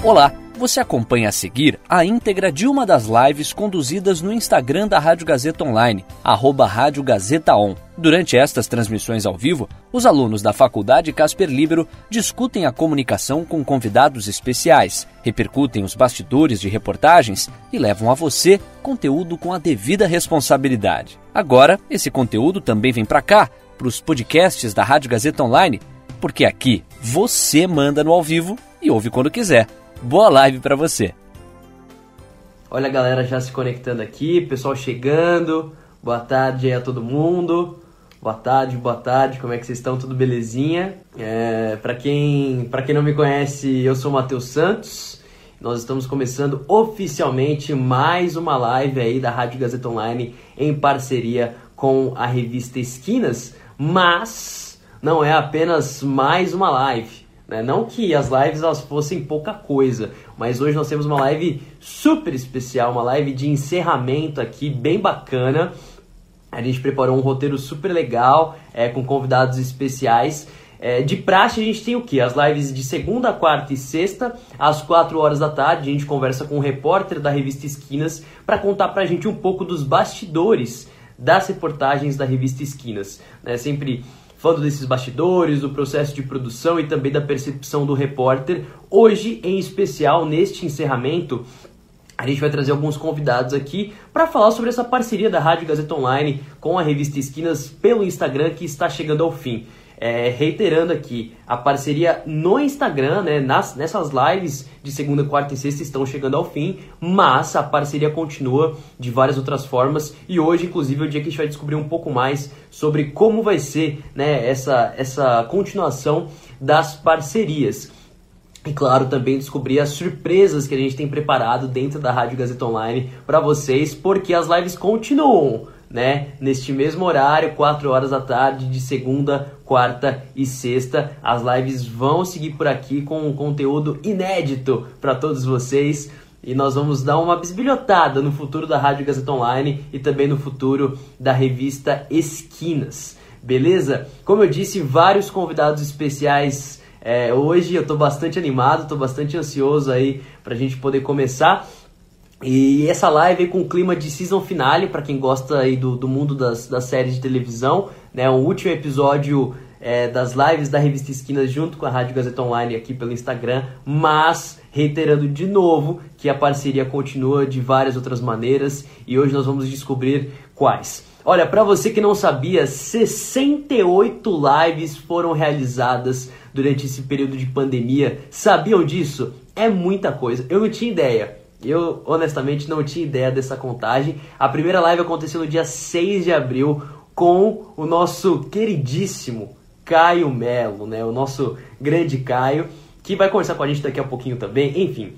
Olá, você acompanha a seguir a íntegra de uma das lives conduzidas no Instagram da Rádio Gazeta Online, Rádio Gazeta On. Durante estas transmissões ao vivo, os alunos da Faculdade Casper Libero discutem a comunicação com convidados especiais, repercutem os bastidores de reportagens e levam a você conteúdo com a devida responsabilidade. Agora, esse conteúdo também vem para cá, para os podcasts da Rádio Gazeta Online, porque aqui você manda no ao vivo e ouve quando quiser. Boa live para você. Olha a galera já se conectando aqui, pessoal chegando. Boa tarde aí a todo mundo. Boa tarde, boa tarde. Como é que vocês estão? Tudo belezinha? É, para quem para quem não me conhece, eu sou Matheus Santos. Nós estamos começando oficialmente mais uma live aí da Rádio Gazeta Online em parceria com a revista Esquinas, mas não é apenas mais uma live. Né? Não que as lives elas fossem pouca coisa, mas hoje nós temos uma live super especial, uma live de encerramento aqui, bem bacana. A gente preparou um roteiro super legal, é, com convidados especiais. É, de praxe a gente tem o que? As lives de segunda, quarta e sexta, às 4 horas da tarde. A gente conversa com um repórter da revista Esquinas para contar pra gente um pouco dos bastidores das reportagens da revista Esquinas. Né? Sempre falando desses bastidores, do processo de produção e também da percepção do repórter. Hoje, em especial, neste encerramento, a gente vai trazer alguns convidados aqui para falar sobre essa parceria da Rádio Gazeta Online com a revista Esquinas pelo Instagram que está chegando ao fim. É, reiterando aqui, a parceria no Instagram, né, nas, nessas lives de segunda, quarta e sexta estão chegando ao fim, mas a parceria continua de várias outras formas e hoje, inclusive, é o dia que a gente vai descobrir um pouco mais sobre como vai ser né, essa, essa continuação das parcerias. E claro, também descobrir as surpresas que a gente tem preparado dentro da Rádio Gazeta Online para vocês, porque as lives continuam né? Neste mesmo horário, 4 horas da tarde, de segunda, quarta e sexta. As lives vão seguir por aqui com um conteúdo inédito para todos vocês. E nós vamos dar uma bisbilhotada no futuro da Rádio Gazeta Online e também no futuro da revista Esquinas. Beleza? Como eu disse, vários convidados especiais é, hoje. Eu estou bastante animado, estou bastante ansioso aí para a gente poder começar. E essa live com o clima de season finale, para quem gosta aí do, do mundo das, das séries de televisão, né? O último episódio é, das lives da revista Esquinas junto com a Rádio Gazeta Online aqui pelo Instagram, mas reiterando de novo que a parceria continua de várias outras maneiras e hoje nós vamos descobrir quais. Olha, para você que não sabia, 68 lives foram realizadas durante esse período de pandemia. Sabiam disso? É muita coisa. Eu não tinha ideia. Eu honestamente não tinha ideia dessa contagem. A primeira live aconteceu no dia 6 de abril com o nosso queridíssimo Caio Melo, né? O nosso grande Caio, que vai conversar com a gente daqui a pouquinho também. Enfim,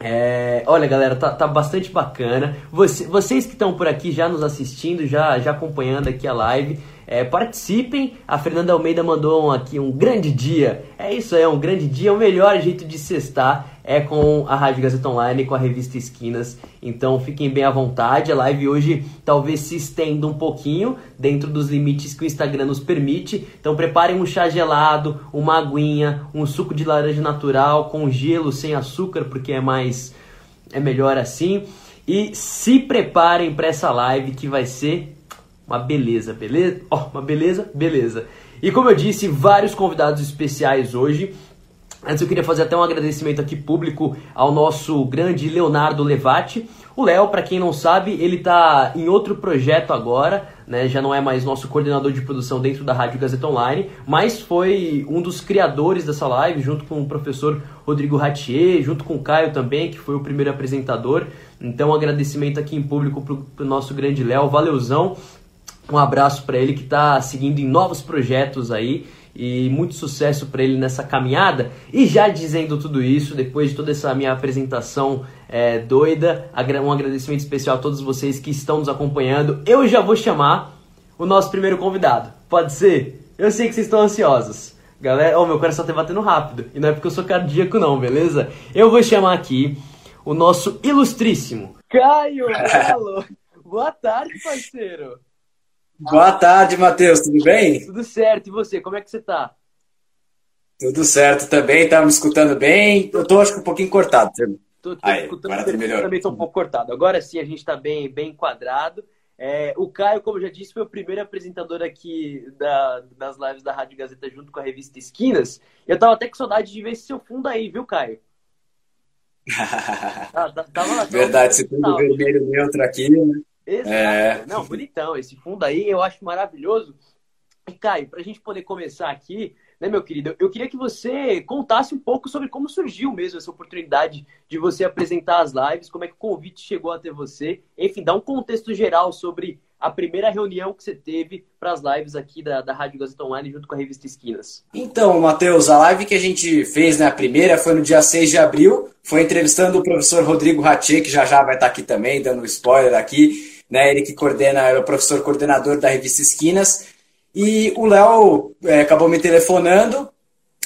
é, olha, galera, tá, tá bastante bacana. Você, vocês que estão por aqui já nos assistindo, já, já acompanhando aqui a live, é, participem. A Fernanda Almeida mandou aqui um grande dia. É isso aí, é um grande dia. O melhor jeito de sextar é com a Rádio Gazeta Online, com a revista Esquinas. Então fiquem bem à vontade. A live hoje talvez se estenda um pouquinho dentro dos limites que o Instagram nos permite. Então preparem um chá gelado, uma aguinha, um suco de laranja natural com gelo, sem açúcar, porque é mais é melhor assim. E se preparem para essa live que vai ser uma beleza, beleza? Ó, oh, uma beleza, beleza. E como eu disse, vários convidados especiais hoje. Antes eu queria fazer até um agradecimento aqui público ao nosso grande Leonardo Levati. O Léo, para quem não sabe, ele está em outro projeto agora, né? Já não é mais nosso coordenador de produção dentro da Rádio Gazeta Online, mas foi um dos criadores dessa live, junto com o professor Rodrigo Ratier, junto com o Caio também, que foi o primeiro apresentador. Então, agradecimento aqui em público para o nosso grande Léo, valeuzão. Um abraço para ele que está seguindo em novos projetos aí e muito sucesso para ele nessa caminhada. E já dizendo tudo isso, depois de toda essa minha apresentação é, doida, um agradecimento especial a todos vocês que estão nos acompanhando. Eu já vou chamar o nosso primeiro convidado. Pode ser? Eu sei que vocês estão ansiosos. Galera, oh, meu coração tá batendo rápido. E não é porque eu sou cardíaco, não, beleza? Eu vou chamar aqui o nosso ilustríssimo Caio Melo. Boa tarde, parceiro. Boa tarde, Matheus, tudo bem? Tudo certo, e você, como é que você tá? Tudo certo também, tá me escutando bem? Eu tô acho que um pouquinho cortado. Tô, tô Aí, escutando agora tá melhor. também tô um pouco cortado. Agora sim a gente está bem, bem enquadrado. É, o Caio, como eu já disse, foi o primeiro apresentador aqui da, das lives da Rádio Gazeta junto com a revista Esquinas. Eu tava até com saudade de ver esse seu fundo aí, viu, Caio? ah, tava, tava, Verdade, esse fundo vermelho neutro aqui, né? Exato. É... Não, bonitão. Esse fundo aí eu acho maravilhoso. E, Caio, para a gente poder começar aqui, né, meu querido, eu queria que você contasse um pouco sobre como surgiu mesmo essa oportunidade de você apresentar as lives, como é que o convite chegou até você, enfim, dá um contexto geral sobre a primeira reunião que você teve para as lives aqui da, da Rádio Gazeta Online junto com a revista Esquinas. Então, Matheus, a live que a gente fez, né, a primeira, foi no dia 6 de abril, foi entrevistando o professor Rodrigo Ratchê, que já já vai estar aqui também, dando um spoiler aqui, né, ele que coordena, é o professor coordenador da revista Esquinas, e o Léo é, acabou me telefonando.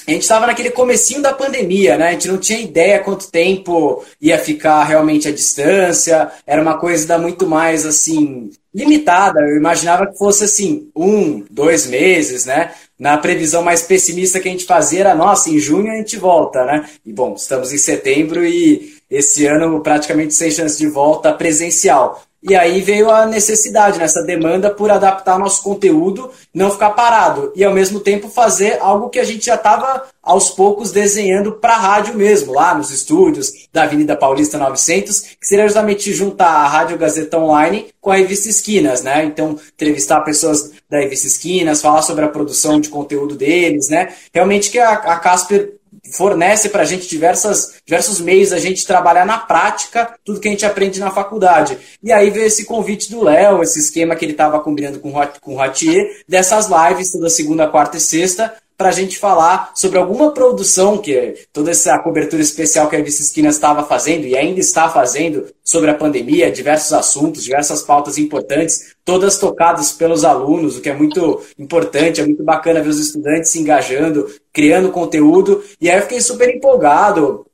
A gente estava naquele comecinho da pandemia, né? A gente não tinha ideia quanto tempo ia ficar realmente a distância. Era uma coisa muito mais assim limitada. Eu imaginava que fosse assim um, dois meses, né? Na previsão mais pessimista que a gente fazia era, nossa, em junho a gente volta, né? E bom, estamos em setembro e esse ano praticamente sem chance de volta presencial. E aí veio a necessidade, né, demanda por adaptar nosso conteúdo, não ficar parado e ao mesmo tempo fazer algo que a gente já estava aos poucos desenhando para a rádio mesmo, lá nos estúdios da Avenida Paulista 900, que seria justamente juntar a Rádio Gazeta Online com a Revista Esquinas, né? Então, entrevistar pessoas da Revista Esquinas, falar sobre a produção de conteúdo deles, né? Realmente que a, a Casper fornece para a gente diversas, diversos meios a gente trabalhar na prática tudo que a gente aprende na faculdade. E aí veio esse convite do Léo, esse esquema que ele estava combinando com, com o Ratier, dessas lives toda segunda, quarta e sexta, para a gente falar sobre alguma produção que toda essa cobertura especial que a Revista Esquinas estava fazendo e ainda está fazendo sobre a pandemia, diversos assuntos, diversas pautas importantes, todas tocadas pelos alunos, o que é muito importante, é muito bacana ver os estudantes se engajando, criando conteúdo, e aí eu fiquei super empolgado.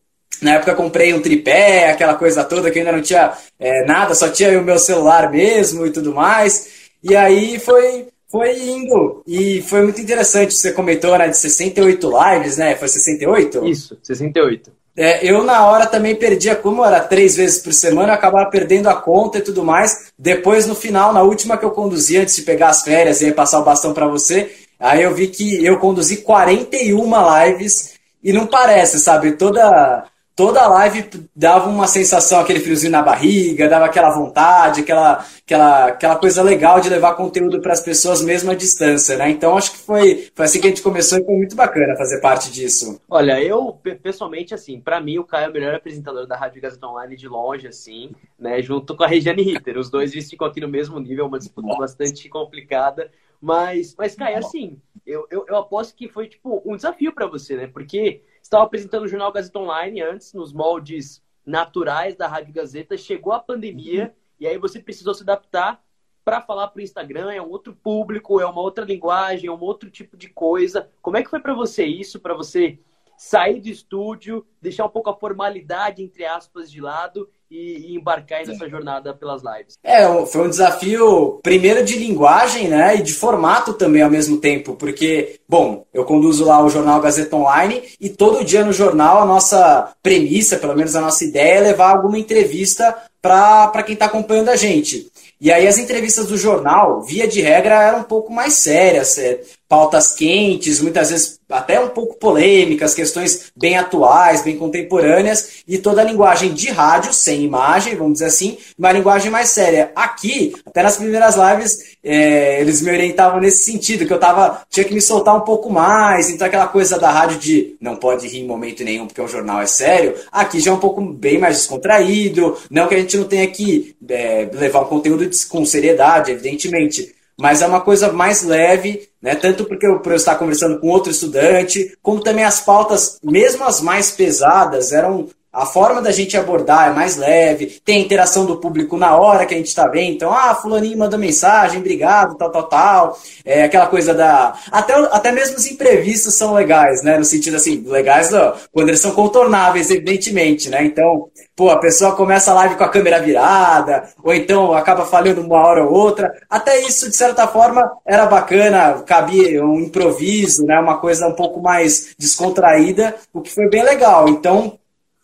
Na época comprei um tripé, aquela coisa toda que ainda não tinha é, nada, só tinha o meu celular mesmo e tudo mais. E aí foi foi indo. E foi muito interessante. Você comentou, né, de 68 lives, né? Foi 68? Isso, 68. É, eu, na hora, também perdia, como era três vezes por semana, eu acabava perdendo a conta e tudo mais. Depois, no final, na última que eu conduzi, antes de pegar as férias e passar o bastão para você, aí eu vi que eu conduzi 41 lives e não parece, sabe? Toda toda live dava uma sensação, aquele friozinho na barriga, dava aquela vontade, aquela, aquela, aquela coisa legal de levar conteúdo para as pessoas mesmo à distância, né? Então acho que foi, foi assim que a gente começou e foi muito bacana fazer parte disso. Olha, eu pessoalmente, assim, para mim o Caio é o melhor apresentador da Rádio Gazeta Online de longe, assim, né? Junto com a Regiane Ritter. Os dois ficam aqui no mesmo nível, uma disputa Nossa. bastante complicada. Mas, mas Caio, assim, eu, eu, eu aposto que foi, tipo, um desafio para você, né? Porque estava apresentando o jornal Gazeta Online antes, nos moldes naturais da Rádio Gazeta, chegou a pandemia e aí você precisou se adaptar para falar para o Instagram, é um outro público, é uma outra linguagem, é um outro tipo de coisa. Como é que foi para você isso, para você sair do estúdio, deixar um pouco a formalidade, entre aspas, de lado e, e embarcar nessa jornada pelas lives? É, foi um desafio, primeiro de linguagem, né, e de formato também ao mesmo tempo, porque, bom, eu conduzo lá o jornal Gazeta Online e todo dia no jornal a nossa premissa, pelo menos a nossa ideia, é levar alguma entrevista para quem está acompanhando a gente. E aí as entrevistas do jornal, via de regra, eram um pouco mais sérias, é, pautas quentes, muitas vezes até um pouco polêmicas, questões bem atuais, bem contemporâneas, e toda a linguagem de rádio, sem imagem, vamos dizer assim, uma linguagem mais séria. Aqui, até nas primeiras lives, é, eles me orientavam nesse sentido, que eu tava, tinha que me soltar um pouco mais, então aquela coisa da rádio de não pode rir em momento nenhum porque o jornal é sério, aqui já é um pouco bem mais descontraído, não que a gente não tenha que é, levar um conteúdo com seriedade, evidentemente, mas é uma coisa mais leve, né? Tanto porque eu, por eu estar conversando com outro estudante, como também as pautas, mesmo as mais pesadas, eram a forma da gente abordar é mais leve, tem a interação do público na hora que a gente está vendo. Então, ah, fulaninho mandou mensagem, obrigado, tal, tal, tal. É aquela coisa da... Até, até mesmo os imprevistos são legais, né? No sentido assim, legais não, quando eles são contornáveis, evidentemente, né? Então, pô, a pessoa começa a live com a câmera virada, ou então acaba falhando uma hora ou outra. Até isso, de certa forma, era bacana, cabia um improviso, né? Uma coisa um pouco mais descontraída, o que foi bem legal. Então,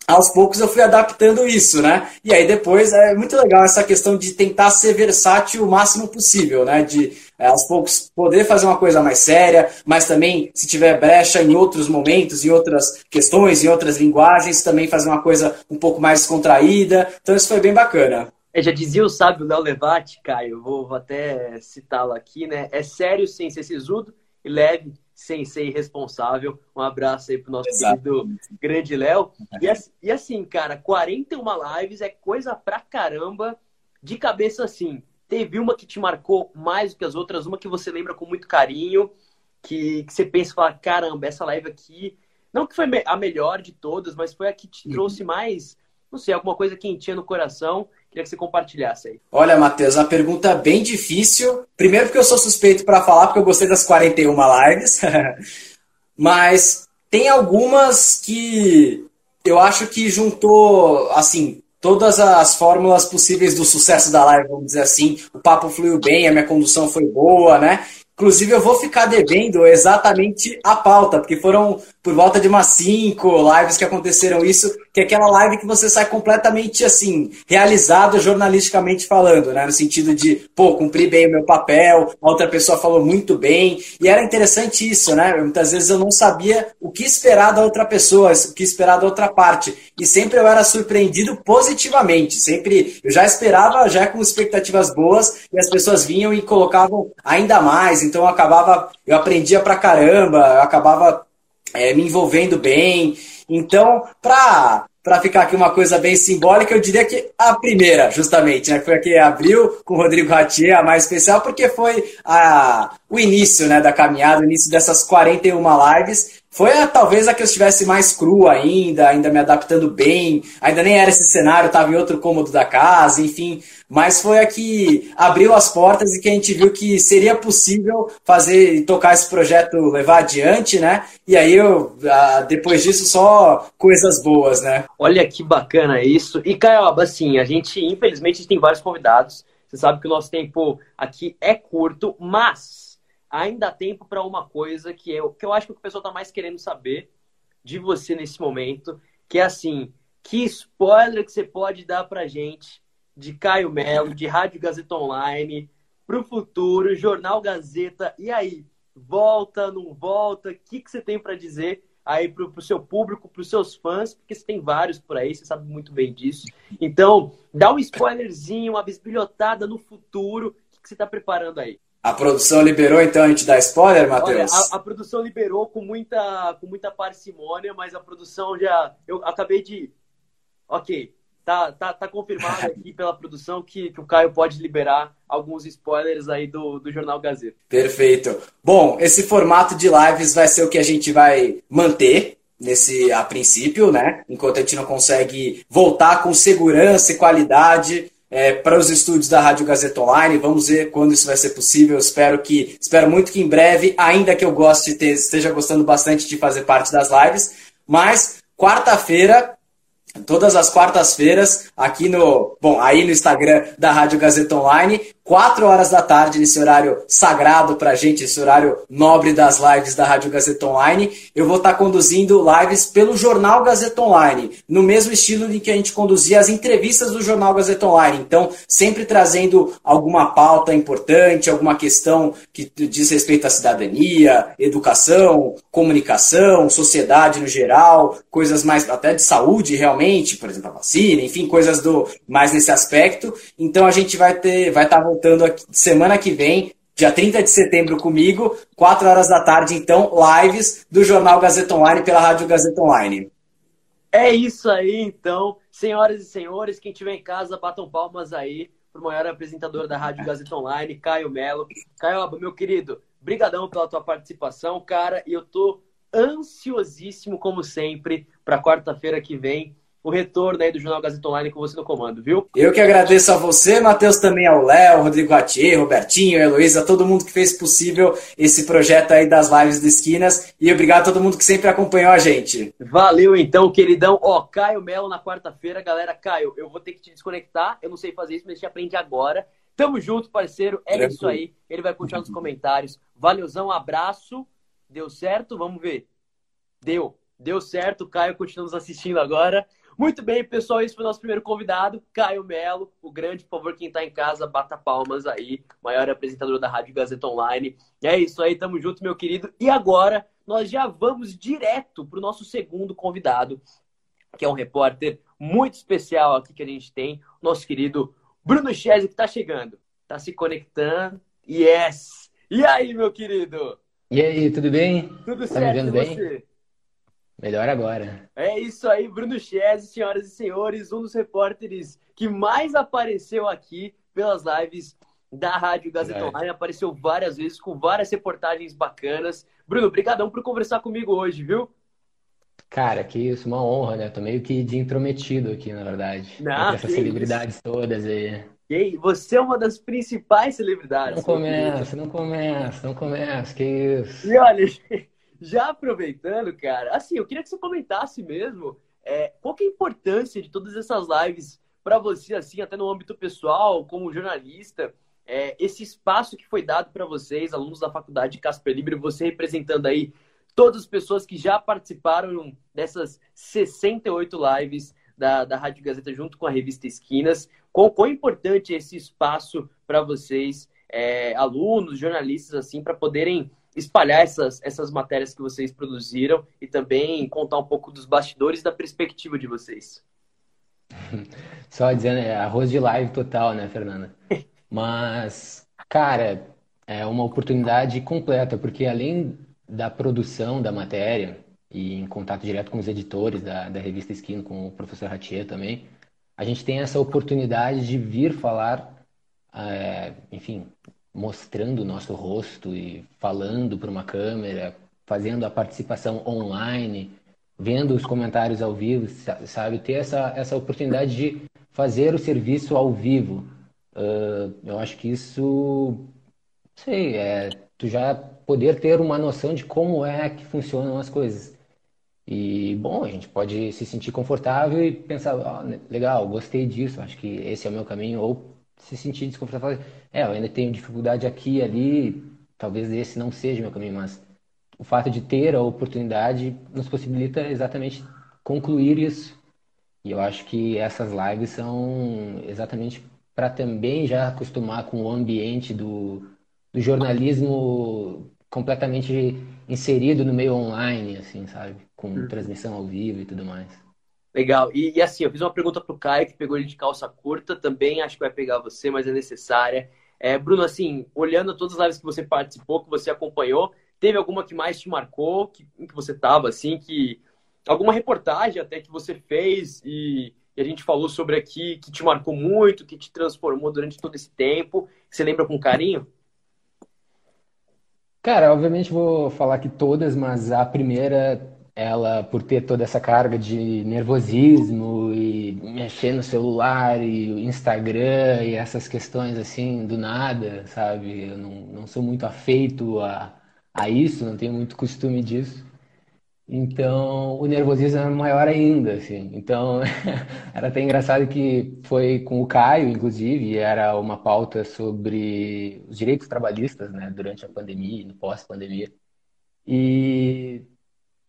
aos poucos eu fui adaptando isso, né? E aí depois é muito legal essa questão de tentar ser versátil o máximo possível, né? De é, aos poucos poder fazer uma coisa mais séria, mas também se tiver brecha em outros momentos, em outras questões, em outras linguagens, também fazer uma coisa um pouco mais contraída. Então isso foi bem bacana. É, já dizia o sábio Léo Levati, Caio, vou, vou até citá-lo aqui, né? É sério sem ser sisudo e leve sem ser irresponsável. Um abraço aí pro nosso Exato. querido grande Léo. E, e assim, cara, 41 lives é coisa pra caramba. De cabeça assim, teve uma que te marcou mais do que as outras, uma que você lembra com muito carinho, que, que você pensa e fala, caramba, essa live aqui, não que foi a melhor de todas, mas foi a que te uhum. trouxe mais, não sei, alguma coisa quentinha no coração. Queria que você compartilhasse aí. Olha, Matheus, uma pergunta bem difícil. Primeiro porque eu sou suspeito para falar, porque eu gostei das 41 lives. Mas tem algumas que eu acho que juntou, assim, todas as fórmulas possíveis do sucesso da live, vamos dizer assim. O papo fluiu bem, a minha condução foi boa, né? Inclusive, eu vou ficar devendo exatamente a pauta, porque foram por volta de umas cinco lives que aconteceram isso, que é aquela live que você sai completamente assim, realizado jornalisticamente falando, né? No sentido de, pô, cumpri bem o meu papel, a outra pessoa falou muito bem. E era interessante isso, né? Muitas vezes eu não sabia o que esperar da outra pessoa, o que esperar da outra parte. E sempre eu era surpreendido positivamente. Sempre eu já esperava, já com expectativas boas, e as pessoas vinham e colocavam ainda mais. Então eu acabava, eu aprendia pra caramba, eu acabava é, me envolvendo bem. Então, para para ficar aqui uma coisa bem simbólica, eu diria que a primeira, justamente, né? Foi a que abriu com o Rodrigo Ratier, a mais especial, porque foi a, o início né, da caminhada, o início dessas 41 lives. Foi a, talvez a que eu estivesse mais cru ainda, ainda me adaptando bem, ainda nem era esse cenário, estava em outro cômodo da casa, enfim. Mas foi a que abriu as portas e que a gente viu que seria possível fazer e tocar esse projeto, levar adiante, né? E aí, eu, depois disso, só coisas boas, né? Olha que bacana isso. E, Caioba, assim, a gente, infelizmente, a gente tem vários convidados. Você sabe que o nosso tempo aqui é curto, mas ainda há tempo para uma coisa que eu, que eu acho que o pessoal está mais querendo saber de você nesse momento, que é assim, que spoiler que você pode dar para gente de Caio Melo, de Rádio Gazeta Online, para o futuro, Jornal Gazeta, e aí, volta, não volta, o que, que você tem para dizer aí para o seu público, para os seus fãs, porque você tem vários por aí, você sabe muito bem disso. Então, dá um spoilerzinho, uma bisbilhotada no futuro, o que, que você está preparando aí? A produção liberou, então a gente dá spoiler, Matheus? Olha, a, a, produção liberou com muita, com muita parcimônia, mas a produção já. Eu acabei de. Ok, tá, tá, tá confirmado aqui pela produção que, que o Caio pode liberar alguns spoilers aí do, do Jornal Gazeta. Perfeito. Bom, esse formato de lives vai ser o que a gente vai manter nesse a princípio, né? Enquanto a gente não consegue voltar com segurança e qualidade é, para os estúdios da Rádio Gazeta Online. Vamos ver quando isso vai ser possível. Espero que, espero muito que em breve, ainda que eu goste, esteja gostando bastante de fazer parte das lives. Mas quarta-feira todas as quartas-feiras aqui no, bom, aí no Instagram da Rádio Gazeta Online, 4 horas da tarde, nesse horário sagrado pra gente, esse horário nobre das lives da Rádio Gazeta Online. Eu vou estar tá conduzindo lives pelo Jornal Gazeta Online, no mesmo estilo em que a gente conduzia as entrevistas do Jornal Gazeta Online. Então, sempre trazendo alguma pauta importante, alguma questão que diz respeito à cidadania, educação, comunicação, sociedade no geral, coisas mais até de saúde realmente, por exemplo, a vacina, enfim, coisas do mais nesse aspecto. Então a gente vai ter, vai estar tá voltando aqui, semana que vem, dia 30 de setembro comigo, 4 horas da tarde, então, lives do Jornal Gazeta Online pela Rádio Gazeta Online. É isso aí, então. Senhoras e senhores, quem estiver em casa, batam palmas aí para o maior apresentador da Rádio Gazeta Online, Caio Melo. Caio, meu querido, brigadão pela tua participação, cara, e eu tô ansiosíssimo, como sempre, para quarta-feira que vem o retorno aí do Jornal Gazeta Online com você no comando, viu? Eu que agradeço a você, Matheus, também ao Léo, Rodrigo Atier, Robertinho, Heloísa, todo mundo que fez possível esse projeto aí das lives de esquinas. E obrigado a todo mundo que sempre acompanhou a gente. Valeu então, queridão. Ó, Caio Melo na quarta-feira. Galera, Caio, eu vou ter que te desconectar. Eu não sei fazer isso, mas a gente aprende agora. Tamo junto, parceiro. É Tranquilo. isso aí. Ele vai continuar nos comentários. Valeuzão, abraço. Deu certo? Vamos ver. Deu. Deu certo. Caio continua nos assistindo agora. Muito bem, pessoal, esse foi o nosso primeiro convidado, Caio Melo, o grande, por favor, quem está em casa, bata palmas aí, maior apresentador da Rádio Gazeta Online. E é isso aí, tamo junto, meu querido. E agora, nós já vamos direto para o nosso segundo convidado, que é um repórter muito especial aqui que a gente tem, nosso querido Bruno Chese, que está chegando, está se conectando. Yes! E aí, meu querido? E aí, tudo bem? Tudo tá certo, me bem? Você? Melhor agora. É isso aí, Bruno Chese, senhoras e senhores, um dos repórteres que mais apareceu aqui pelas lives da Rádio Gazeta Online. Apareceu várias vezes com várias reportagens bacanas. Bruno, brigadão por conversar comigo hoje, viu? Cara, que isso, uma honra, né? Tô meio que de intrometido aqui, na verdade. Não, essas celebridades isso. todas aí. E aí, você é uma das principais celebridades. Não começa, não começa, não começa, que isso. E olha, já aproveitando, cara, assim, eu queria que você comentasse mesmo é, qual que é a importância de todas essas lives para você, assim, até no âmbito pessoal, como jornalista, é, esse espaço que foi dado para vocês, alunos da faculdade Casper Libre, você representando aí todas as pessoas que já participaram dessas 68 lives da, da Rádio Gazeta junto com a revista Esquinas. Quão, quão importante é esse espaço para vocês, é, alunos, jornalistas, assim, para poderem espalhar essas, essas matérias que vocês produziram e também contar um pouco dos bastidores da perspectiva de vocês. Só dizendo, é arroz de live total, né, Fernanda? Mas, cara, é uma oportunidade completa, porque além da produção da matéria e em contato direto com os editores da, da revista Esquino, com o professor Ratier também, a gente tem essa oportunidade de vir falar, é, enfim, mostrando o nosso rosto e falando para uma câmera, fazendo a participação online, vendo os comentários ao vivo, sabe? Ter essa, essa oportunidade de fazer o serviço ao vivo. Uh, eu acho que isso, sei, é tu já poder ter uma noção de como é que funcionam as coisas. E, bom, a gente pode se sentir confortável e pensar, oh, legal, gostei disso, acho que esse é o meu caminho, ou se sentir desconfortável. É, eu ainda tenho dificuldade aqui e ali, talvez esse não seja meu caminho, mas o fato de ter a oportunidade nos possibilita exatamente concluir isso. E eu acho que essas lives são exatamente para também já acostumar com o ambiente do, do jornalismo completamente inserido no meio online, assim, sabe? Com hum. transmissão ao vivo e tudo mais. Legal. E, e, assim, eu fiz uma pergunta pro Caio, que pegou ele de calça curta, também acho que vai pegar você, mas é necessária. É, Bruno, assim, olhando todas as lives que você participou, que você acompanhou, teve alguma que mais te marcou, que, que você tava, assim, que... Alguma reportagem até que você fez e, e, a gente falou sobre aqui, que te marcou muito, que te transformou durante todo esse tempo, você lembra com carinho? Cara, obviamente vou falar que todas, mas a primeira ela, por ter toda essa carga de nervosismo e mexer no celular e Instagram e essas questões assim do nada, sabe? Eu não, não sou muito afeito a, a isso, não tenho muito costume disso. Então, o nervosismo é maior ainda, assim. Então, era até engraçado que foi com o Caio, inclusive, era uma pauta sobre os direitos trabalhistas, né, durante a pandemia no pós-pandemia. E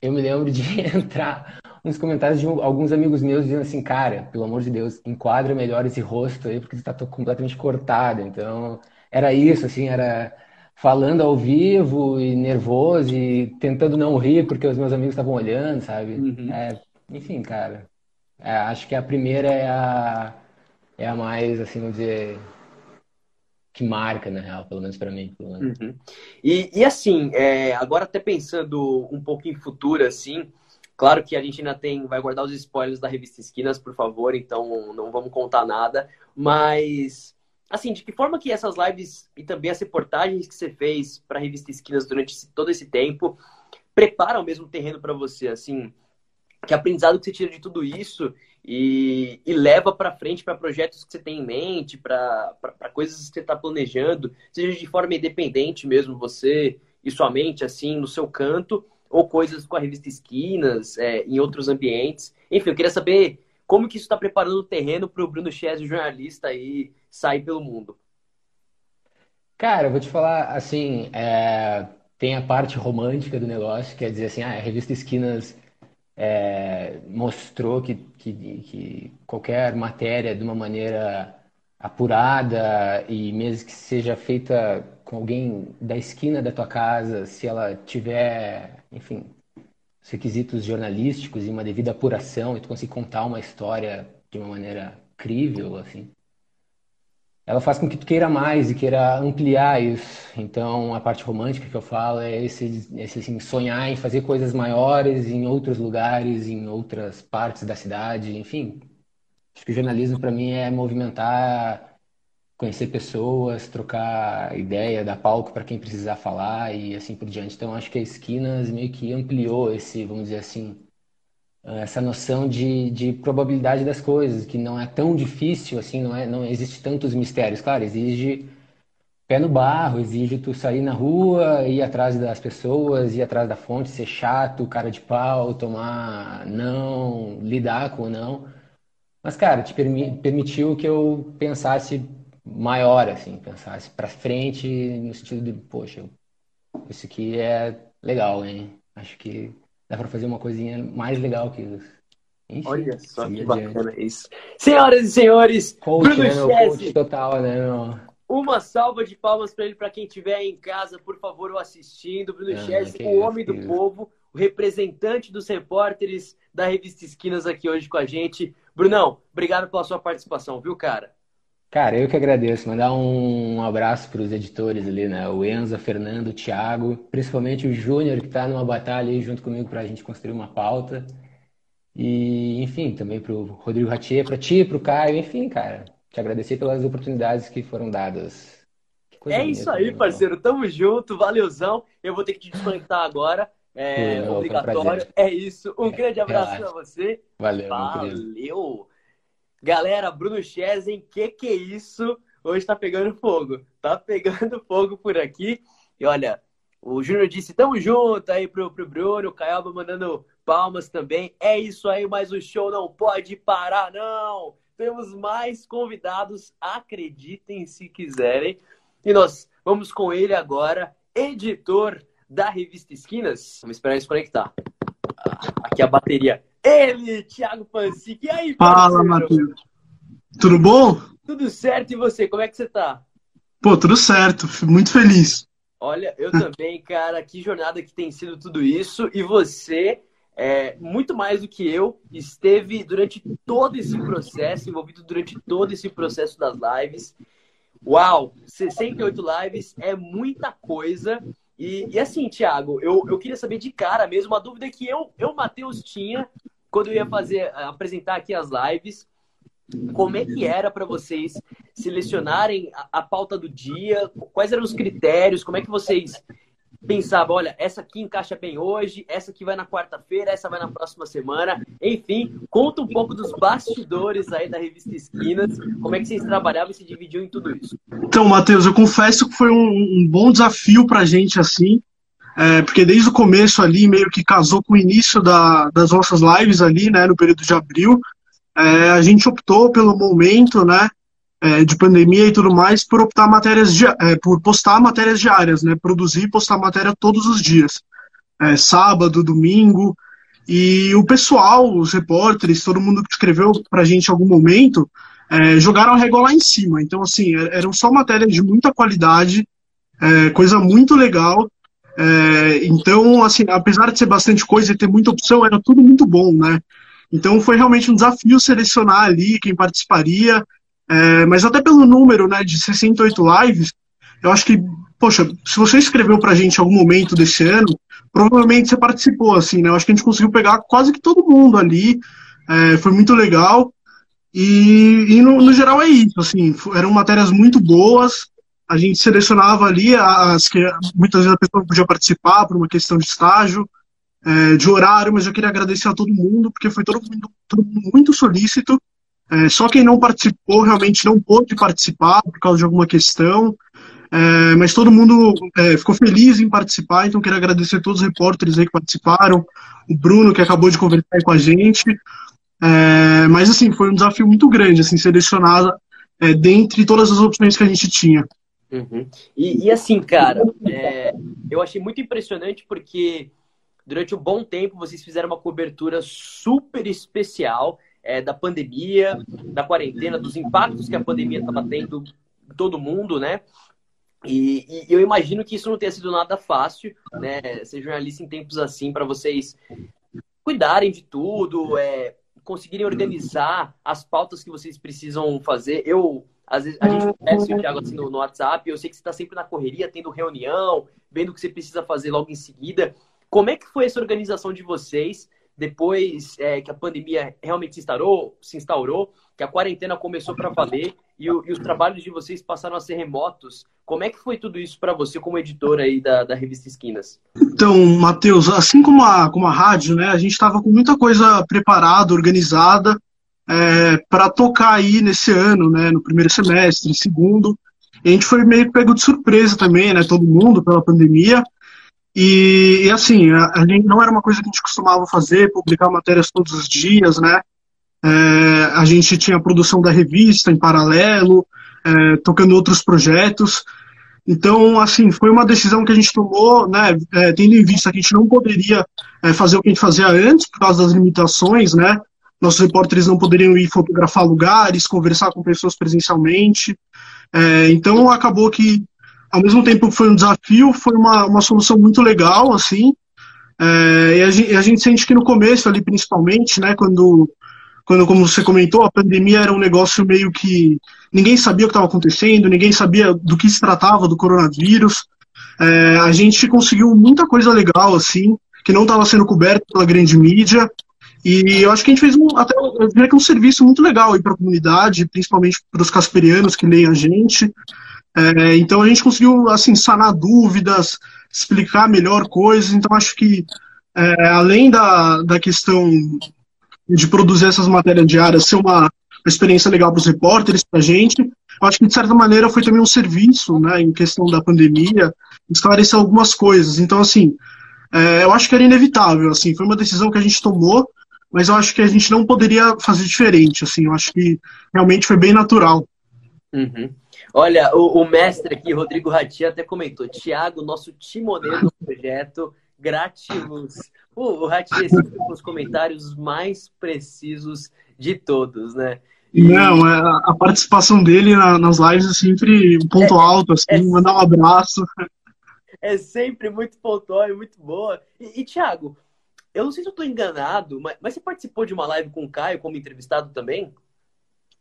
eu me lembro de entrar uns comentários de alguns amigos meus dizendo assim, cara, pelo amor de Deus, enquadra melhor esse rosto aí, porque você tá completamente cortado. Então, era isso, assim, era falando ao vivo e nervoso e tentando não rir porque os meus amigos estavam olhando, sabe? Uhum. É, enfim, cara, é, acho que a primeira é a, é a mais, assim, vamos dizer, que marca, na real, pelo menos para mim. Uhum. E, e assim, é, agora até pensando um pouco em futuro, assim, claro que a gente ainda tem, vai guardar os spoilers da revista Esquinas, por favor, então não vamos contar nada, mas assim, de que forma que essas lives e também as reportagens que você fez para a revista Esquinas durante esse, todo esse tempo preparam mesmo terreno para você, assim, que aprendizado que você tira de tudo isso e, e leva para frente para projetos que você tem em mente, para coisas que você está planejando, seja de forma independente mesmo, você e sua mente, assim, no seu canto, ou coisas com a revista Esquinas, é, em outros ambientes. Enfim, eu queria saber como que isso está preparando o terreno para o Bruno Chese, jornalista, aí, sair pelo mundo. Cara, eu vou te falar, assim, é, tem a parte romântica do negócio, quer dizer assim, ah, a revista Esquinas é, mostrou que, que, que, qualquer matéria de uma maneira apurada e mesmo que seja feita com alguém da esquina da tua casa, se ela tiver, enfim, os requisitos jornalísticos e uma devida apuração e tu conseguir contar uma história de uma maneira crível, assim, ela faz com que tu queira mais e queira ampliar isso. Então, a parte romântica que eu falo é esse, esse assim, sonhar em fazer coisas maiores em outros lugares, em outras partes da cidade, enfim. Acho que o jornalismo para mim é movimentar, conhecer pessoas, trocar ideia, dar palco para quem precisar falar e assim por diante. Então, acho que a Esquinas meio que ampliou esse, vamos dizer assim, essa noção de, de probabilidade das coisas, que não é tão difícil assim, não, é, não existe tantos mistérios. Claro, exige pé no barro, exige tu sair na rua, ir atrás das pessoas, ir atrás da fonte, ser chato, cara de pau, tomar não, lidar com não. Mas, cara, te permi permitiu que eu pensasse maior, assim, pensasse para frente no sentido de, poxa, isso aqui é legal, hein? Acho que dá para fazer uma coisinha mais legal que isso. Enfim, Olha só que bacana isso. Senhoras e senhores, coach, Bruno né, meu, coach total, né, meu? Uma salva de palmas para ele, para quem estiver em casa, por favor, ou assistindo. Bruno ah, Chess, o homem do povo, o representante dos repórteres da revista Esquinas aqui hoje com a gente. Brunão, obrigado pela sua participação, viu, cara? Cara, eu que agradeço. Mandar um abraço para os editores ali, né? O Enzo, Fernando, o Thiago, principalmente o Júnior, que está numa batalha aí junto comigo para a gente construir uma pauta. E, enfim, também para o Rodrigo Ratier, para ti, para o Caio, enfim, cara. Te agradecer pelas oportunidades que foram dadas. é isso aí, né, parceiro. Tamo junto, valeuzão. Eu vou ter que te desconectar agora. É Pô, obrigatório. É isso. Um grande abraço para você. Valeu. Valeu. Galera, Bruno Chesen, que que é isso? Hoje tá pegando fogo. Tá pegando fogo por aqui. E olha, o Júnior disse, tamo junto aí pro, pro Bruno, o Caioba mandando palmas também. É isso aí, mas o show não pode parar, não. Temos mais convidados, acreditem se quiserem. E nós vamos com ele agora, editor da revista Esquinas. Vamos esperar ele se conectar. Ah, aqui a bateria. Ele, Thiago Pancic. E aí, Fala, Matheus. Tudo bom? Tudo certo. E você, como é que você tá? Pô, tudo certo. Muito feliz. Olha, eu também, cara. Que jornada que tem sido tudo isso. E você, é, muito mais do que eu, esteve durante todo esse processo, envolvido durante todo esse processo das lives. Uau, 68 lives é muita coisa. E, e assim, Thiago, eu, eu queria saber de cara mesmo, uma dúvida que eu, eu Matheus, tinha quando eu ia fazer, apresentar aqui as lives, como é que era para vocês selecionarem a, a, pauta do dia? Quais eram os critérios? Como é que vocês pensavam, olha, essa aqui encaixa bem hoje, essa aqui vai na quarta-feira, essa vai na próxima semana. Enfim, conta um pouco dos bastidores aí da revista Esquinas, como é que vocês trabalhavam e se dividiam em tudo isso. Então, Matheus, eu confesso que foi um, um bom desafio pra gente, assim, é, porque desde o começo ali, meio que casou com o início da, das nossas lives ali, né, no período de abril, é, a gente optou pelo momento, né, é, de pandemia e tudo mais, por optar matérias, é, por postar matérias diárias, né, produzir e postar matéria todos os dias, é, sábado, domingo, e o pessoal, os repórteres, todo mundo que escreveu pra gente em algum momento, é, jogaram a régua lá em cima. Então, assim, eram só matérias de muita qualidade, coisa muito legal, é, então, assim, apesar de ser bastante coisa e ter muita opção, era tudo muito bom, né? Então foi realmente um desafio selecionar ali quem participaria, é, mas até pelo número, né, de 68 lives, eu acho que, poxa, se você escreveu pra gente algum momento desse ano, provavelmente você participou, assim, né? Eu acho que a gente conseguiu pegar quase que todo mundo ali, é, foi muito legal. E, e no, no, geral é isso, assim, eram matérias muito boas, a gente selecionava ali as que muitas vezes a pessoa podia participar por uma questão de estágio. é, de horário, mas eu queria agradecer a todo mundo, porque foi todo mundo, todo mundo muito solícito. É, só quem não participou realmente não pôde participar por causa de alguma questão. É, mas todo mundo é, ficou feliz em participar, então quero agradecer a todos os repórteres aí que participaram, o Bruno que acabou de conversar com a gente. É, mas assim, foi um desafio muito grande, assim, selecionar é, dentre todas as opções que a gente tinha. Uhum. E, e, assim, cara, é, eu achei muito impressionante porque durante um bom tempo vocês fizeram uma cobertura super especial é, da pandemia, da quarentena, dos impactos que a pandemia estava tendo em todo mundo, né? E, e, eu imagino que isso não tenha sido nada fácil, né? Ser jornalista em tempos assim, para vocês cuidarem de tudo, é, conseguirem organizar as pautas que vocês precisam fazer. Eu, às vezes, a gente conhece o Thiago assim no, no WhatsApp, eu sei que você está sempre na correria, tendo reunião, vendo o que você precisa fazer logo em seguida. Como é que foi essa organização de vocês depois é, que a pandemia realmente se instaurou, se instaurou, que a quarentena começou para valer e, o, e, os trabalhos de vocês passaram a ser remotos? Como é que foi tudo isso para você como editor aí da, da revista Esquinas? Então, Matheus, assim como a, como a rádio, né, a gente estava com muita coisa preparada, organizada é, para tocar aí nesse ano, né, no primeiro semestre, segundo. E a gente foi meio pego de surpresa também, né, todo mundo pela pandemia. E, e assim, a, a, gente não era uma coisa que a gente costumava fazer, publicar matérias todos os dias, né? É, a gente tinha a produção da revista em paralelo, é, tocando outros projetos. Então, assim, foi uma decisão que a gente tomou, né, é, tendo em vista que a gente não poderia é, fazer o que a gente fazia antes, por causa das limitações, né? Nossos repórteres não poderiam ir fotografar lugares, conversar com pessoas presencialmente. É, então, acabou que ao mesmo tempo foi um desafio, foi uma, uma solução muito legal, assim. É, e a gente, a gente, sente que no começo ali, principalmente, né, quando, quando, como você comentou, a pandemia era um negócio meio que ninguém sabia o que estava acontecendo, ninguém sabia do que se tratava do coronavírus. É, a gente conseguiu muita coisa legal, assim, que não estava sendo coberta pela grande mídia. E eu acho que a gente fez um, até um serviço muito legal para a comunidade, principalmente para os casperianos que leem a gente. É, então a gente conseguiu assim sanar dúvidas, explicar melhor coisas. Então acho que é, além da, da questão de produzir essas matérias diárias ser uma, experiência legal para os repórteres, para a gente, eu acho que de certa maneira foi também um serviço, né, em questão da pandemia, esclarecer algumas coisas. Então assim, é, eu acho que era inevitável. Assim, foi uma decisão que a gente tomou, mas eu acho que a gente não poderia fazer diferente. Assim, eu acho que realmente foi bem natural. Uhum. Olha, o, o, mestre aqui, Rodrigo Rati, até comentou: Tiago, nosso timoneiro do projeto, gratiluz. O, o Rati é sempre com os comentários mais precisos de todos, né? E... Não, é, a, participação dele na, nas lives é sempre um ponto é, alto, assim, é, mandar um abraço. É sempre muito pontual e muito boa. E, e Tiago, eu não sei se eu estou enganado, mas, mas você participou de uma live com o Caio como entrevistado também?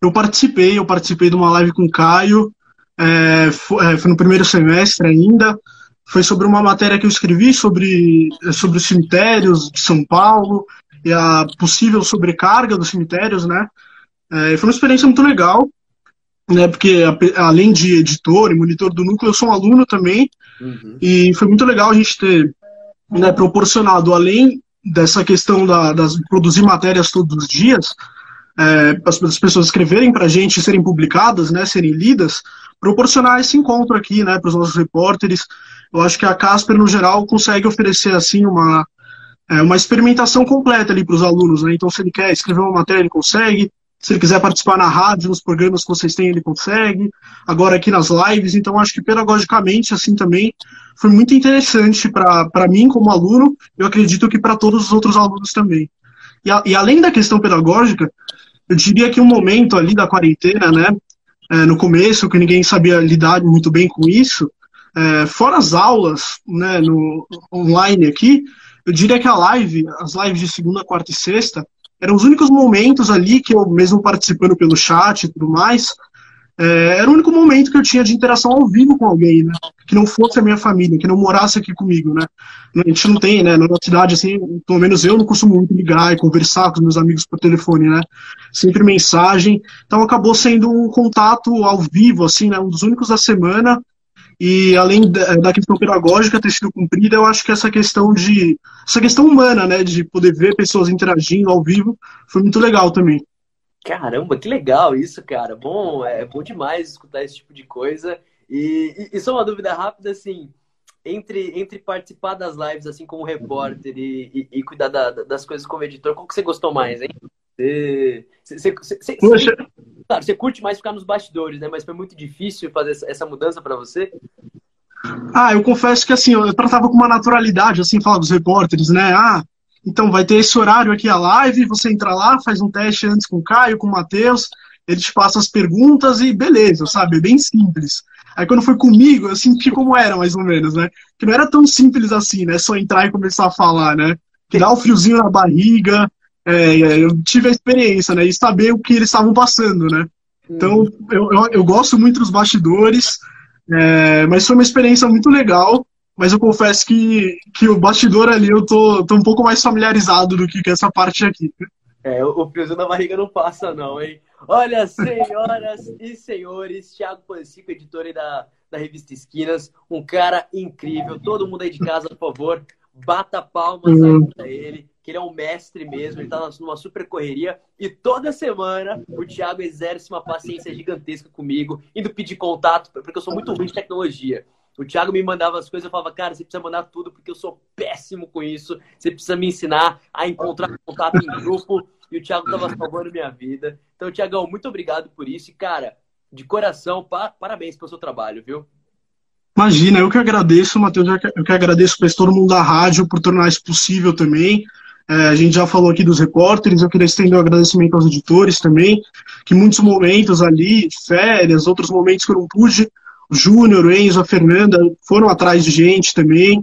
Eu participei, eu participei de uma live com o Caio, é, foi, é, foi, no primeiro semestre ainda. Foi sobre uma matéria que eu escrevi sobre, sobre os cemitérios de São Paulo e a possível sobrecarga dos cemitérios, né? É, foi uma experiência muito legal, né? Porque a, além de editor e monitor do núcleo, eu sou um aluno também. Uhum. E foi muito legal a gente ter né, proporcionado, além dessa questão da, das produzir matérias todos os dias, é, as, as pessoas escreverem para a gente, serem publicadas, né, serem lidas, proporcionar esse encontro aqui, né, para os nossos repórteres. Eu acho que a Casper, no geral, consegue oferecer, assim, uma, é, uma experimentação completa ali para os alunos, né? Então, se ele quer escrever uma matéria, ele consegue. Se ele quiser participar na rádio, nos programas que vocês têm, ele consegue. Agora aqui nas lives, então acho que pedagogicamente, assim também, foi muito interessante para mim como aluno, eu acredito que para todos os outros alunos também. E, a, e, além da questão pedagógica, eu diria que um momento ali da quarentena, né, é, no começo, que ninguém sabia lidar muito bem com isso, é, fora as aulas, né, no online aqui, eu diria que a live, as lives de segunda, quarta e sexta, eram os únicos momentos ali que eu, mesmo participando pelo chat e tudo mais, é, era o único momento que eu tinha de interação ao vivo com alguém, né? Que não fosse a minha família, que não morasse aqui comigo, né? A gente não tem, né? Na nossa cidade, assim, pelo menos eu não costumo muito ligar e conversar com os meus amigos por telefone, né? Sempre mensagem. Então acabou sendo um contato ao vivo, assim, né? Um dos únicos da semana E além da questão pedagógica ter sido cumprida, eu acho que essa questão de. essa questão humana, né? De poder ver pessoas interagindo ao vivo, foi muito legal também. Caramba, que legal isso, cara. Bom, é bom demais escutar esse tipo de coisa. E, e, e só uma dúvida rápida, assim, entre, entre participar das lives, assim, como repórter e, e, e cuidar da, das coisas como editor, qual que você gostou mais, hein? Você, você, você, você, claro, você curte mais ficar nos bastidores, né? Mas foi muito difícil fazer essa, mudança para você? Ah, eu confesso que assim, eu tratava com uma naturalidade, assim, falar dos repórteres, né? Ah, então vai ter esse horário aqui a live, você entra lá, faz um teste antes com o Caio, com o Matheus, ele te passa as perguntas e beleza, sabe? É bem simples. Aí quando foi comigo, eu senti como era, mais ou menos, né? Que não era tão simples assim, né? Só entrar e começar a falar, né? Que dá o um friozinho na barriga, é, eu tive a experiência, né? E saber o que eles estavam passando, né? Então, eu, eu, eu, gosto muito dos bastidores, é, mas foi uma experiência muito legal. Mas eu confesso que, que o bastidor ali eu tô, tô um pouco mais familiarizado do que, essa parte aqui. É, o friozinho na barriga não passa, não, hein? Olha, senhoras e senhores, Thiago Pancico, editor da, da revista Esquinas, um cara incrível. Todo mundo aí de casa, por favor, bata palmas aí uhum. pra ele que ele é um mestre mesmo, ele tá numa super correria. E toda semana o Thiago exerce uma paciência gigantesca comigo, indo pedir contato, porque eu sou muito ruim de tecnologia. O Thiago me mandava as coisas, eu falava, cara, você precisa mandar tudo, porque eu sou péssimo com isso. Você precisa me ensinar a encontrar contato em grupo. E o Thiago tava salvando minha vida. Então, Thiagão, muito obrigado por isso. E, cara, de coração, pa parabéns pelo seu trabalho, viu? Imagina, eu que agradeço, Matheus, eu que agradeço para todo mundo da rádio por tornar isso possível também. É, a gente já falou aqui dos repórteres, eu queria estender um agradecimento aos editores também, que muitos momentos ali, férias, outros momentos que eu não pude, o Júnior, o Enzo, a Fernanda foram atrás de gente também,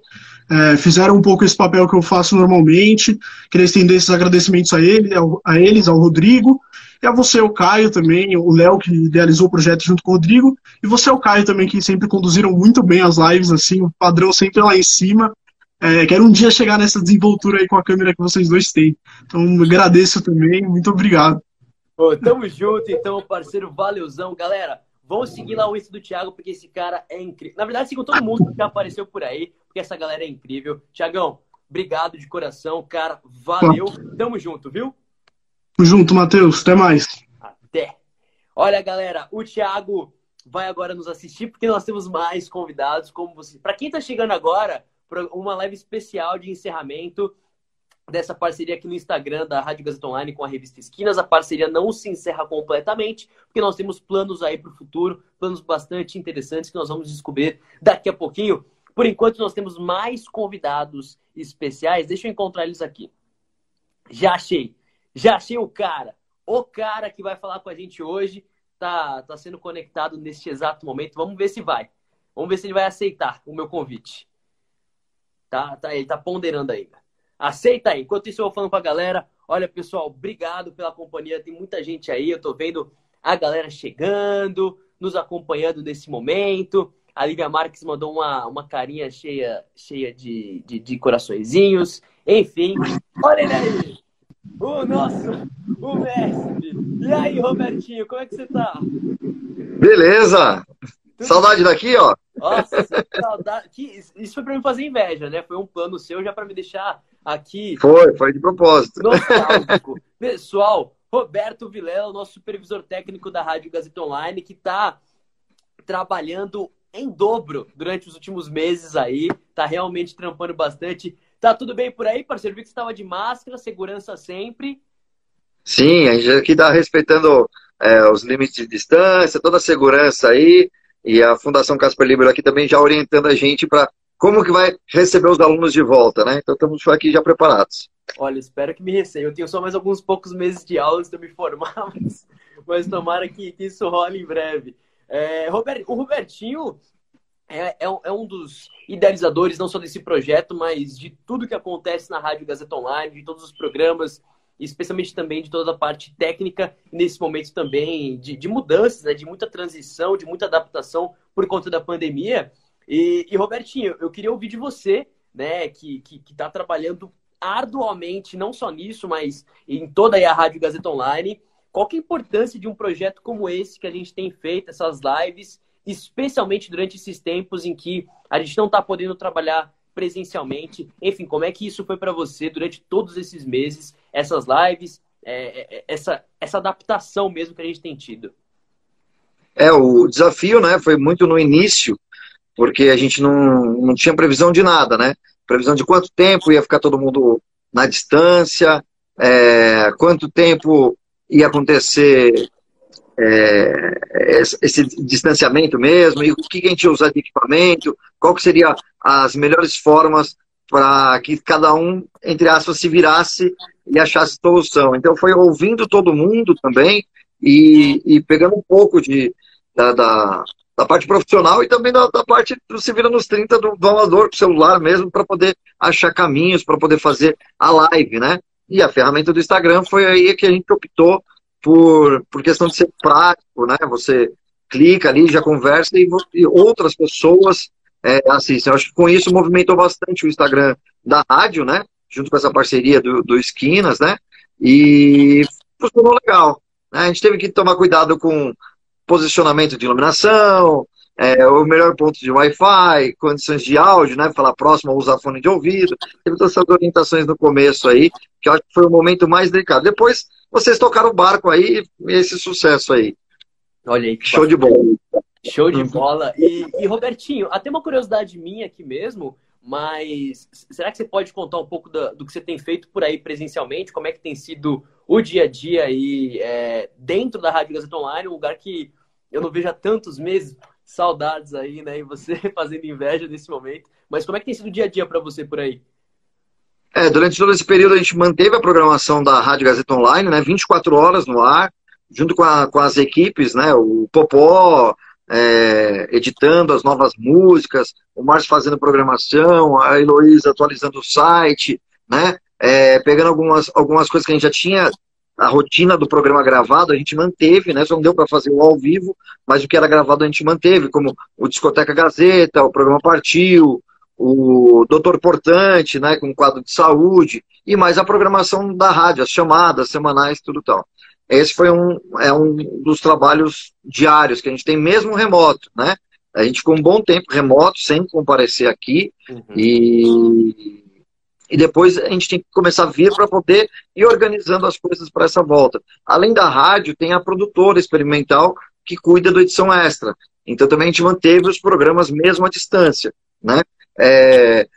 é, fizeram um pouco esse papel que eu faço normalmente. Queria estender esses agradecimentos a, ele, ao, a eles, ao Rodrigo, e a você, o Caio também, o Léo, que idealizou o projeto junto com o Rodrigo, e você, o Caio também, que sempre conduziram muito bem as lives, assim, o padrão sempre lá em cima. É, quero um dia chegar nessa desenvoltura aí com a câmera que vocês dois têm. Então, agradeço também, muito obrigado. Ô, tamo junto, então, parceiro, valeuzão. Galera, vão seguir lá o Insta do Thiago, porque esse cara é incrível. Na verdade, sigam todo mundo que já apareceu por aí, porque essa galera é incrível. Tiagão, obrigado de coração, cara. Valeu. Tamo junto, viu? Tamo junto, Matheus. Até mais. Até. Olha, galera, o Thiago vai agora nos assistir, porque nós temos mais convidados, como você. Para quem tá chegando agora, uma live especial de encerramento dessa parceria aqui no Instagram da Rádio Gazeta Online com a revista Esquinas. A parceria não se encerra completamente, porque nós temos planos aí para o futuro, planos bastante interessantes que nós vamos descobrir daqui a pouquinho. Por enquanto, nós temos mais convidados especiais. Deixa eu encontrar eles aqui. Já achei. Já achei o cara. O cara que vai falar com a gente hoje tá, tá sendo conectado neste exato momento. Vamos ver se vai. Vamos ver se ele vai aceitar o meu convite. Tá, tá, ele tá ponderando ainda. Aceita aí. Enquanto isso, eu vou falando pra galera. Olha, pessoal, obrigado pela companhia. Tem muita gente aí. Eu tô vendo a galera chegando, nos acompanhando nesse momento. A Lívia Marques mandou uma, uma carinha cheia, cheia de, de, de coraçõezinhos. Enfim, olha ele aí. O nosso, o mestre. E aí, Robertinho, como é que você tá? Beleza. Saudade daqui, ó. Nossa, saudade. Que, isso foi pra me fazer inveja, né? Foi um plano seu já para me deixar aqui. Foi, foi de propósito. Nostálgico. Pessoal, Roberto Vilela, nosso supervisor técnico da Rádio Gazeta Online, que está trabalhando em dobro durante os últimos meses aí. Tá realmente trampando bastante. Tá tudo bem por aí, parceiro? Vi que você estava de máscara, segurança sempre. Sim, a gente aqui está respeitando é, os limites de distância, toda a segurança aí. E a Fundação Casper Libero aqui também já orientando a gente para como que vai receber os alunos de volta, né? Então estamos aqui já preparados. Olha, espero que me receba. Eu tenho só mais alguns poucos meses de aula eu me formar, mas, mas tomara que, que isso role em breve. É, Robert, o Robertinho é, é, é, um dos idealizadores, não só desse projeto, mas de tudo que acontece na Rádio Gazeta Online, de todos os programas, especialmente também de toda a parte técnica, nesse momento também de, de mudanças, né, de muita transição, de muita adaptação por conta da pandemia. E, e Robertinho, eu queria ouvir de você, né, que está que, que tá trabalhando arduamente, não só nisso, mas em toda a Rádio Gazeta Online, qual é a importância de um projeto como esse que a gente tem feito, essas lives, especialmente durante esses tempos em que a gente não está podendo trabalhar presencialmente. Enfim, como é que isso foi para você durante todos esses meses, essas lives, é, é, essa, essa adaptação mesmo que a gente tem tido? É, o desafio, né, foi muito no início, porque a gente não, não tinha previsão de nada, né? Previsão de quanto tempo ia ficar todo mundo na distância, é, quanto tempo ia acontecer é, esse distanciamento mesmo, e o que a gente ia usar de equipamento, qual que seria as melhores formas para que cada um, entre aspas, se virasse e achasse solução. Então foi ouvindo todo mundo também e, e pegando um pouco de, da, da, da parte profissional e também da, da, parte do se vira nos 30 do, do amador com celular mesmo para poder achar caminhos, para poder fazer a live, né? E a ferramenta do Instagram foi aí que a gente optou por, por questão de ser prático, né? Você clica ali, já conversa e, e outras pessoas é, assistem. Eu acho que com isso movimentou bastante o Instagram da rádio, né? Junto com essa parceria do, do Esquinas, né? E funcionou legal. Né? A gente teve que tomar cuidado com posicionamento de iluminação, é, o melhor ponto de Wi-Fi, condições de áudio, né? Falar próximo usar fone de ouvido. Teve todas essas orientações no começo aí, que eu acho que foi o momento mais delicado. Depois vocês tocaram o barco aí, esse sucesso aí. Olha aí. Show de bola. Show de bola. E, e, Robertinho, até uma curiosidade minha aqui mesmo, mas será que você pode contar um pouco do, do que você tem feito por aí presencialmente? Como é que tem sido o dia a dia aí é, dentro da Rádio Gazeta Online, um lugar que eu não vejo há tantos meses, saudades aí, né? E você fazendo inveja nesse momento. Mas como é que tem sido o dia a dia para você por aí? É, durante todo esse período a gente manteve a programação da Rádio Gazeta Online, né? 24 horas no ar, junto com, a, com as equipes, né? O Popó é, editando as novas músicas, o Márcio fazendo programação, a Heloísa atualizando o site, né? É, pegando algumas, algumas coisas que a gente já tinha, a rotina do programa gravado, a gente manteve, né? Só não deu para fazer o ao vivo, mas o que era gravado a gente manteve, como o Discoteca Gazeta, o programa Partiu, o Doutor Portante, né, com quadro de saúde, e mais a programação da rádio, as chamadas semanais, tudo tal. Esse foi um, é um dos trabalhos diários que a gente tem mesmo remoto, né? A gente ficou um bom tempo remoto, sem comparecer aqui, uhum. e, e depois a gente tem que começar a vir para poder ir organizando as coisas para essa volta. Além da rádio, tem a produtora experimental que cuida da edição extra. Então também a gente manteve os programas mesmo à distância, né? É,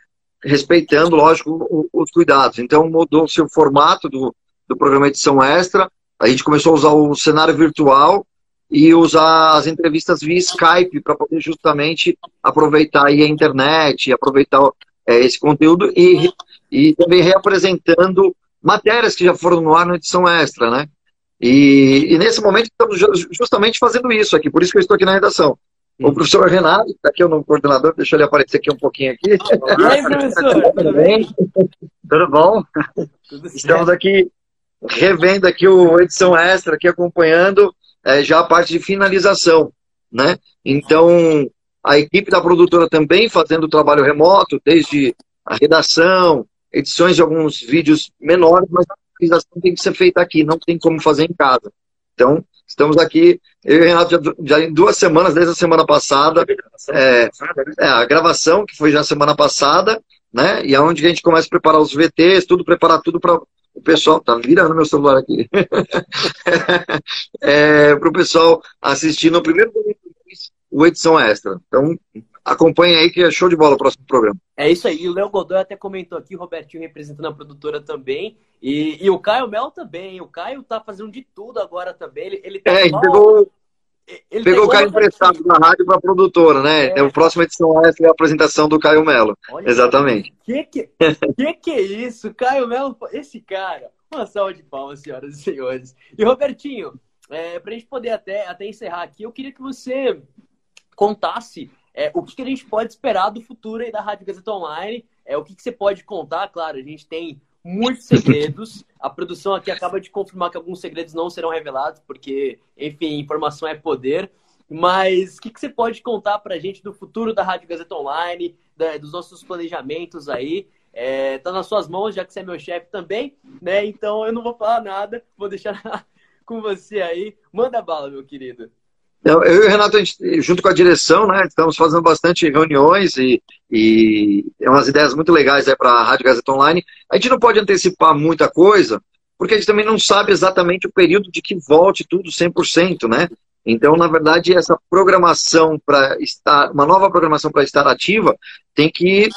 respeitando, lógico, os cuidados. Então, mudou-se o formato do, do programa Edição Extra, a gente começou a usar o cenário virtual e usar as entrevistas via Skype para poder justamente aproveitar a internet, aproveitar é, esse conteúdo e, e também reapresentando matérias que já foram no ar na edição extra, né? E, e, nesse momento estamos justamente fazendo isso aqui, por isso que eu estou aqui na redação. O professor Renato, está aqui o novo coordenador, deixa ele aparecer aqui um pouquinho aqui. Aí, professor? Tudo bem? Tudo bom? Tudo Estamos aqui revendo aqui o edição extra, aqui acompanhando é, já a parte de finalização, né? Então, a equipe da produtora também fazendo o trabalho remoto, desde a redação, edições de alguns vídeos menores, mas a finalização tem que ser feita aqui, não tem como fazer em casa. Então, estamos aqui, eu e o Renato já, já em duas semanas, desde a semana passada, é, é, a gravação, que foi já semana passada, né? E aonde a gente começa a preparar os VTs, tudo, preparar tudo para o pessoal, tá virando meu celular aqui, é, para o pessoal assistir no primeiro domingo o edição extra. Então, acompanhe aí que é show de bola o próximo programa. É isso aí. E o Léo Godoy até comentou aqui, o Robertinho representando a produtora também. E, e o Caio Mel também. O Caio tá fazendo de tudo agora também. Ele, ele tá é, ele pegou, ele pegou o Caio emprestado na rádio para a produtora, né? É. A próxima edição é a apresentação do Caio Melo. Olha Exatamente. Que que, que que é isso? Caio Melo, esse cara. Uma salva de palmas, senhoras e senhores. E Robertinho, é, para a gente poder até, até encerrar aqui, eu queria que você contasse é, o que, que, a gente pode esperar do futuro aí da Rádio Gazeta Online, é, o que, que você pode contar, claro, a gente tem muitos segredos, a produção aqui acaba de confirmar que alguns segredos não serão revelados, porque, enfim, informação é poder, mas o que, que você pode contar para a gente do futuro da Rádio Gazeta Online, da, dos nossos planejamentos aí, é, tá nas suas mãos, já que você é meu chefe também, né? Então eu não vou falar nada, vou deixar com você aí. Manda bala, meu querido. Eu, eu e o Renato, gente, junto com a direção, né, estamos fazendo bastante reuniões e, e é umas ideias muito legais para a Rádio Gazeta Online. A gente não pode antecipar muita coisa, porque a gente também não sabe exatamente o período de que volte tudo 100%, né? Então, na verdade, essa programação para estar, uma nova programação para estar ativa, tem que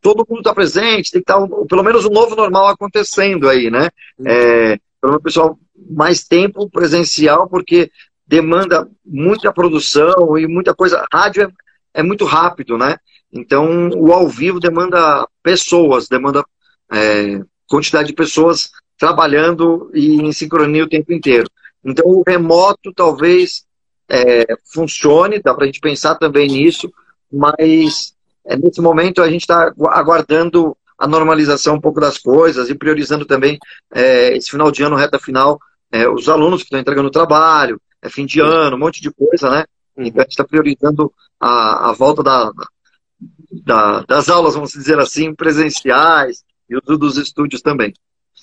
todo mundo estar tá presente, tem que estar tá pelo menos o um novo normal acontecendo aí, né? Uhum. É, pelo menos pessoal mais tempo presencial, porque demanda muita produção e muita coisa. Rádio é, é muito rápido, né? Então, o ao vivo demanda pessoas, demanda é, quantidade de pessoas trabalhando e em sincronia o tempo inteiro. Então, o remoto talvez é, funcione, dá para a gente pensar também nisso, mas é, nesse momento a gente está aguardando a normalização um pouco das coisas e priorizando também é, esse final de ano, reta final, é, os alunos que estão entregando trabalho, é fim de ano, um monte de coisa, né? Uhum. Então a gente está priorizando a, a volta da, da, das aulas, vamos dizer assim, presenciais e o dos estúdios também.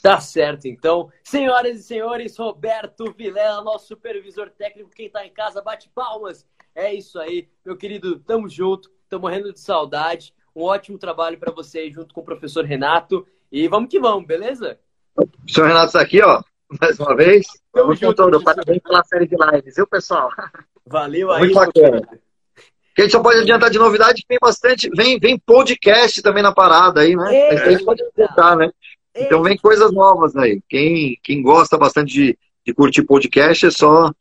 Tá certo, então. Senhoras e senhores, Roberto Vilela, nosso supervisor técnico, quem tá em casa, bate palmas. É isso aí, meu querido, tamo junto, tô morrendo de saudade. Um ótimo trabalho para você junto com o professor Renato. E vamos que vamos, beleza? O senhor Renato está aqui, ó, mais uma vez. Tamo junto, todo. Parabéns pela série de lives, viu, pessoal? Valeu aí, Muito bacana. Que a gente só pode adiantar de novidade, vem bastante, vem, vem podcast também na parada aí, né? É, a gente pode adiantar, né? Então vem coisas novas aí. Quem, quem gosta bastante de, de curtir podcast é só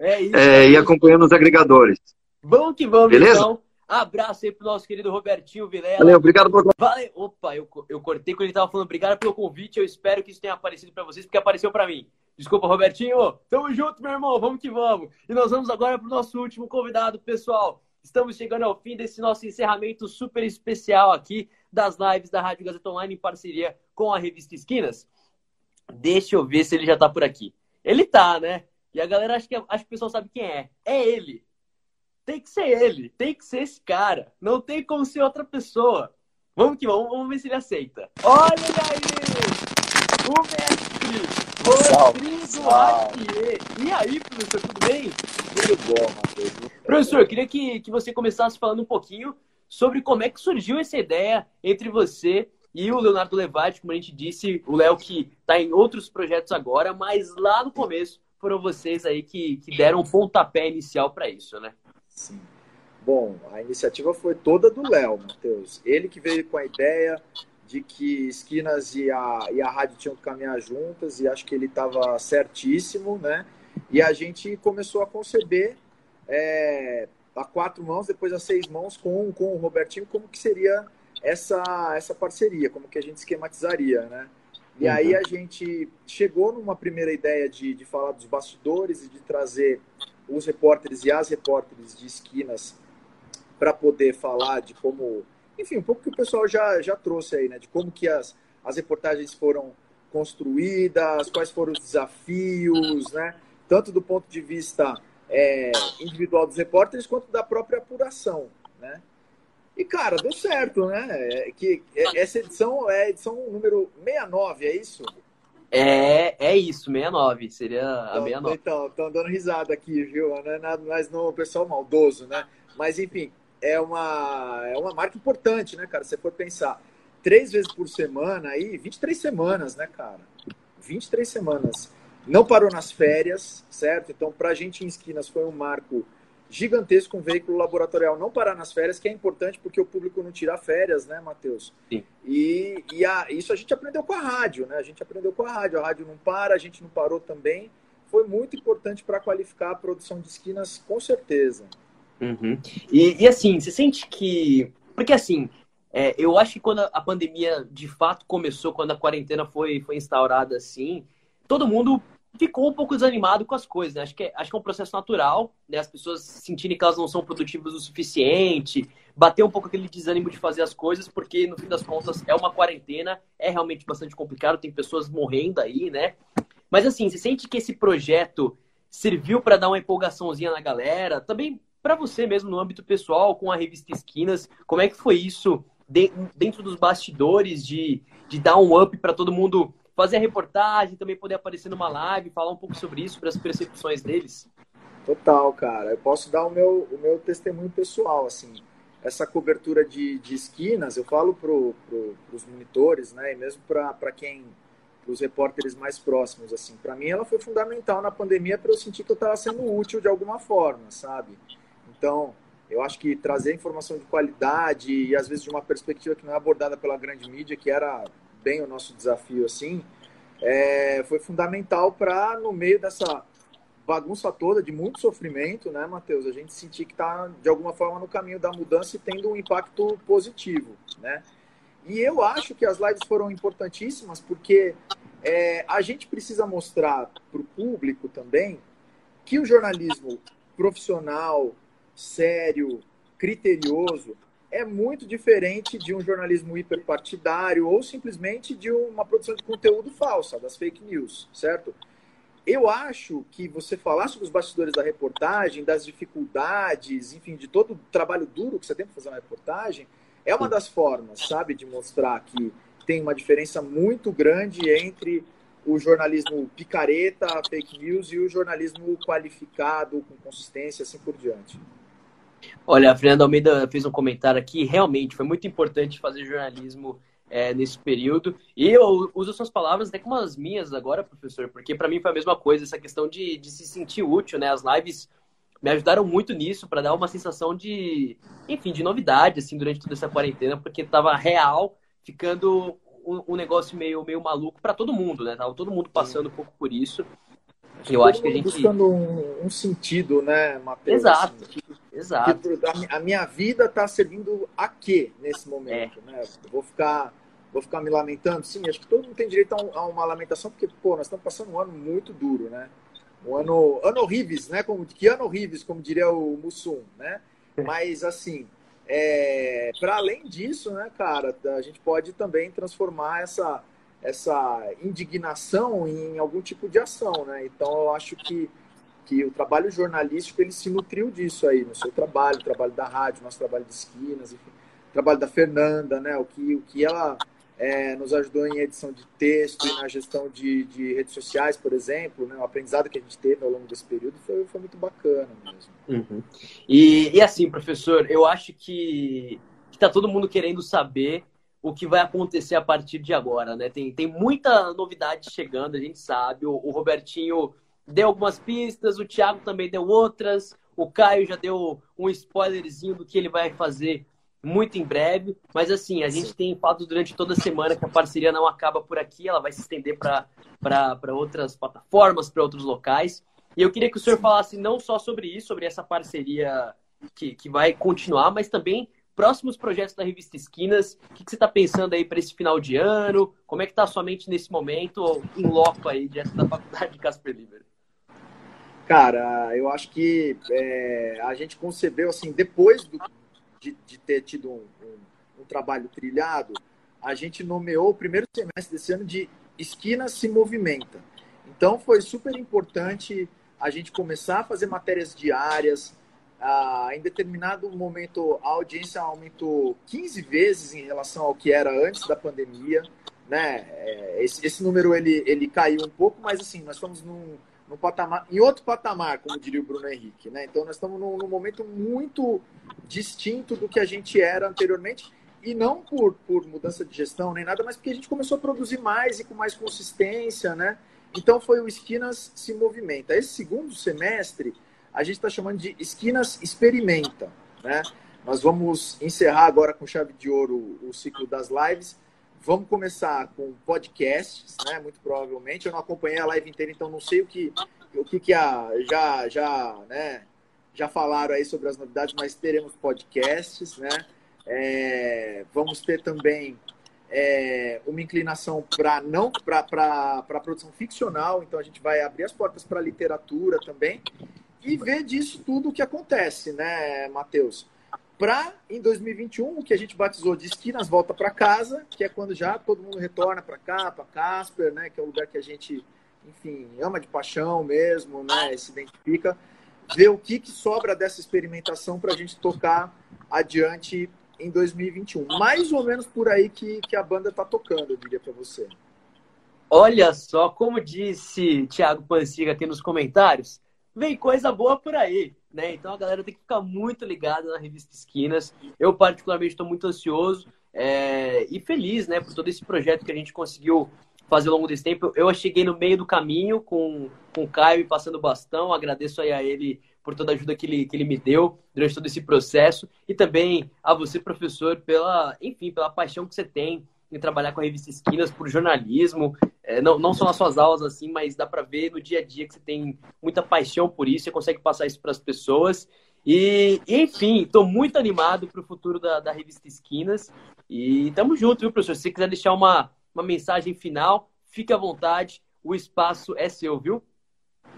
é isso, é, ir acompanhando os agregadores. Vamos que vamos, Beleza? então. Abraço aí pro nosso querido Robertinho Vilela. Valeu, obrigado por Valeu. Opa, eu, eu cortei quando ele tava falando obrigado pelo convite. Eu espero que isso tenha aparecido para vocês, porque apareceu para mim. Desculpa, Robertinho. Tamo junto, meu irmão. Vamos que vamos. E nós vamos agora pro nosso último convidado, pessoal. Estamos chegando ao fim desse nosso encerramento super especial aqui das lives da Rádio Gazeta Online em parceria com a revista Esquinas. Deixa eu ver se ele já tá por aqui. Ele tá, né? E a galera acha que, acha que o pessoal sabe quem é. É ele. Tem que ser ele. Tem que ser esse cara. Não tem como ser outra pessoa. Vamos que vamos, vamos ver se ele aceita. Olha aí! O mestre! Rodrigo Ratier. E aí, professor, tudo bem? Tudo bom, Matheus. Professor, eu queria que, que você começasse falando um pouquinho sobre como é que surgiu essa ideia entre você e o Leonardo Levati, como a gente disse, o Léo que está em outros projetos agora, mas lá no começo foram vocês aí que, que deram o pontapé inicial para isso, né? Sim. Bom, a iniciativa foi toda do Léo, Matheus. Ele que veio com a ideia de que Esquinas e a, e a rádio tinham que caminhar juntas, e acho que ele estava certíssimo, né? E a gente começou a conceber é, a quatro mãos, depois a seis mãos com, com o Robertinho, como que seria essa, essa parceria, como que a gente esquematizaria, né? E uhum. aí a gente chegou numa primeira ideia de, de falar dos bastidores e de trazer os repórteres e as repórteres de esquinas para poder falar de como, enfim, um pouco que o pessoal já, já trouxe aí, né? De como que as, as reportagens foram construídas, quais foram os desafios, né? Tanto do ponto de vista é, individual dos repórteres quanto da própria apuração, né? E, cara, deu certo, né? É, que é, essa edição é edição número 69, é isso? É, é isso, 69. Seria a então, 69. Então, estão dando risada aqui, viu? Não é nada mais no pessoal maldoso, né? Mas, enfim, é uma, é uma marca importante, né, cara? Se você for pensar, três vezes por semana aí, 23 semanas, né, cara? 23 semanas não parou nas férias, certo? Então, para a gente em Esquinas foi um marco gigantesco, um veículo laboratorial não parar nas férias, que é importante porque o público não tira férias, né, Matheus? Sim. E, e a, isso a gente aprendeu com a rádio, né? A gente aprendeu com a rádio, a rádio não para, a gente não parou também. Foi muito importante para qualificar a produção de esquinas, com certeza. Uhum. E, e, assim, você sente que. Porque assim, é, eu acho que quando a pandemia de fato começou, quando a quarentena foi, foi instaurada assim, todo mundo ficou um pouco desanimado com as coisas, né? Acho que, é, acho que é um processo natural, né? As pessoas sentirem que elas não são produtivas o suficiente, bater um pouco aquele desânimo de fazer as coisas, porque no fim das contas é uma quarentena, é realmente bastante complicado, tem pessoas morrendo aí, né? Mas assim, você sente que esse projeto serviu para dar uma empolgaçãozinha na galera? Também para você mesmo no âmbito pessoal, com a revista Esquinas, como é que foi isso dentro dos bastidores de, de dar um up para todo mundo fazer a reportagem, também poder aparecer numa live, falar um pouco sobre isso, sobre as percepções deles? Total, cara. Eu posso dar o meu, o meu testemunho pessoal, assim. Essa cobertura de, de esquinas, eu falo para pro, os monitores, né, e mesmo para quem, os repórteres mais próximos, assim. Para mim, ela foi fundamental na pandemia para eu sentir que eu estava sendo útil de alguma forma, sabe? Então, eu acho que trazer informação de qualidade e às vezes de uma perspectiva que não é abordada pela grande mídia, que era bem o nosso desafio, assim, é, foi fundamental para, no meio dessa bagunça toda, de muito sofrimento, né, Matheus? A gente sentir que está, de alguma forma, no caminho da mudança e tendo um impacto positivo, né? E eu acho que as lives foram importantíssimas porque é, a gente precisa mostrar para o público também que o jornalismo profissional, sério, criterioso, é muito diferente de um jornalismo hiperpartidário ou simplesmente de uma produção de conteúdo falsa, das fake news, certo? Eu acho que você falar sobre os bastidores da reportagem, das dificuldades, enfim, de todo o trabalho duro que você tem para fazer uma reportagem, é uma das formas, sabe, de mostrar que tem uma diferença muito grande entre o jornalismo picareta, fake news e o jornalismo qualificado, com consistência, assim por diante. Olha, a Fernanda Almeida fez um comentário aqui. Realmente foi muito importante fazer jornalismo é, nesse período. E eu uso suas palavras até como as minhas agora, professor, porque para mim foi a mesma coisa, essa questão de, de se sentir útil, né? As lives me ajudaram muito nisso para dar uma sensação de, enfim, de novidade assim durante toda essa quarentena, porque estava real, ficando um, um, negócio meio meio maluco para todo mundo, né? Tava todo mundo passando um pouco por isso. Eu acho que a gente buscando um, um sentido, né, Matheus? Exato. Assim, Exato. a, minha vida está servindo a quê nesse momento? É. Né? Vou ficar vou ficar me lamentando? Sim, acho que todo mundo tem direito a, um, a, uma lamentação, porque, pô, nós estamos passando um ano muito duro, né? Um ano, ano horríveis, né? Como, que ano horríveis, como diria o Mussum, né? Mas, assim, é, para além disso, né, cara, a gente pode também transformar essa, essa indignação em algum tipo de ação, né? Então, eu acho que que o trabalho jornalístico ele se nutriu disso aí, no seu trabalho, o trabalho da rádio, nosso trabalho de esquinas, enfim, o trabalho da Fernanda, né, o que, o que ela é, nos ajudou em edição de texto e na gestão de, de redes sociais, por exemplo, né, o aprendizado que a gente teve ao longo desse período foi, foi muito bacana mesmo. Uhum. E, e assim, professor, eu acho que está todo mundo querendo saber o que vai acontecer a partir de agora, né? Tem, tem muita novidade chegando, a gente sabe. O, o Robertinho deu algumas pistas, o Thiago também deu outras, o Caio já deu um spoilerzinho do que ele vai fazer muito em breve. Mas assim, a gente tem falado durante toda a semana que a parceria não acaba por aqui, ela vai se estender para outras plataformas, para outros locais. E eu queria que o senhor falasse não só sobre isso, sobre essa parceria que, que vai continuar, mas também próximos projetos da revista Esquinas. O que, que você está pensando aí para esse final de ano? Como é que está a sua mente nesse momento, em loco aí, direto da faculdade de Casper Liber? Cara, eu acho que é, a gente concebeu, assim, depois do, de, de, ter tido um, um, um, trabalho trilhado, a gente nomeou o primeiro semestre desse ano de Esquina se Movimenta. Então, foi super importante a gente começar a fazer matérias diárias. Ah, em determinado momento, a audiência aumentou 15 vezes em relação ao que era antes da pandemia. Né? É, esse, esse número ele, ele caiu um pouco, mas assim, nós estamos num no patamar, em outro patamar, como diria o Bruno Henrique. Né? Então, nós estamos num, num, momento muito distinto do que a gente era anteriormente, e não por, por mudança de gestão nem nada, mas porque a gente começou a produzir mais e com mais consistência. Né? Então, foi o Esquinas se movimenta. Esse segundo semestre, a gente está chamando de Esquinas experimenta. Né? Nós vamos encerrar agora com chave de ouro o ciclo das lives Vamos começar com podcasts, né? Muito provavelmente. Eu não acompanhei a live inteira, então não sei o que o que, que a, já já né, já falaram aí sobre as novidades, mas teremos podcasts, né? É, vamos ter também é, uma inclinação para não para produção ficcional, então a gente vai abrir as portas para literatura também e ver disso tudo o que acontece, né, Matheus? Para em 2021 o que a gente batizou de esquinas volta para casa, que é quando já todo mundo retorna para cá, para Casper, né, que é o lugar que a gente, enfim, ama de paixão mesmo, né, se identifica, ver o que, que sobra dessa experimentação para a gente tocar adiante em 2021. Mais ou menos por aí que, que a banda está tocando, eu diria para você. Olha só, como disse Thiago Panciga aqui nos comentários, vem coisa boa por aí. Né? Então a galera tem que ficar muito ligada na revista Esquinas. Eu, particularmente, estou muito ansioso é, e feliz né, por todo esse projeto que a gente conseguiu fazer ao longo desse tempo. Eu cheguei no meio do caminho com, com o Caio passando o bastão. Agradeço aí a ele por toda a ajuda que ele, que ele me deu durante todo esse processo. E também a você, professor, pela, enfim, pela paixão que você tem em trabalhar com a revista Esquinas por jornalismo. É, não, não só nas suas aulas, assim, mas dá para ver no dia a dia que você tem muita paixão por isso, você consegue passar isso para as pessoas. E, enfim, estou muito animado para o futuro da, da revista Esquinas. E tamo junto, viu, professor? Se você quiser deixar uma, uma mensagem final, fique à vontade. O espaço é seu, viu?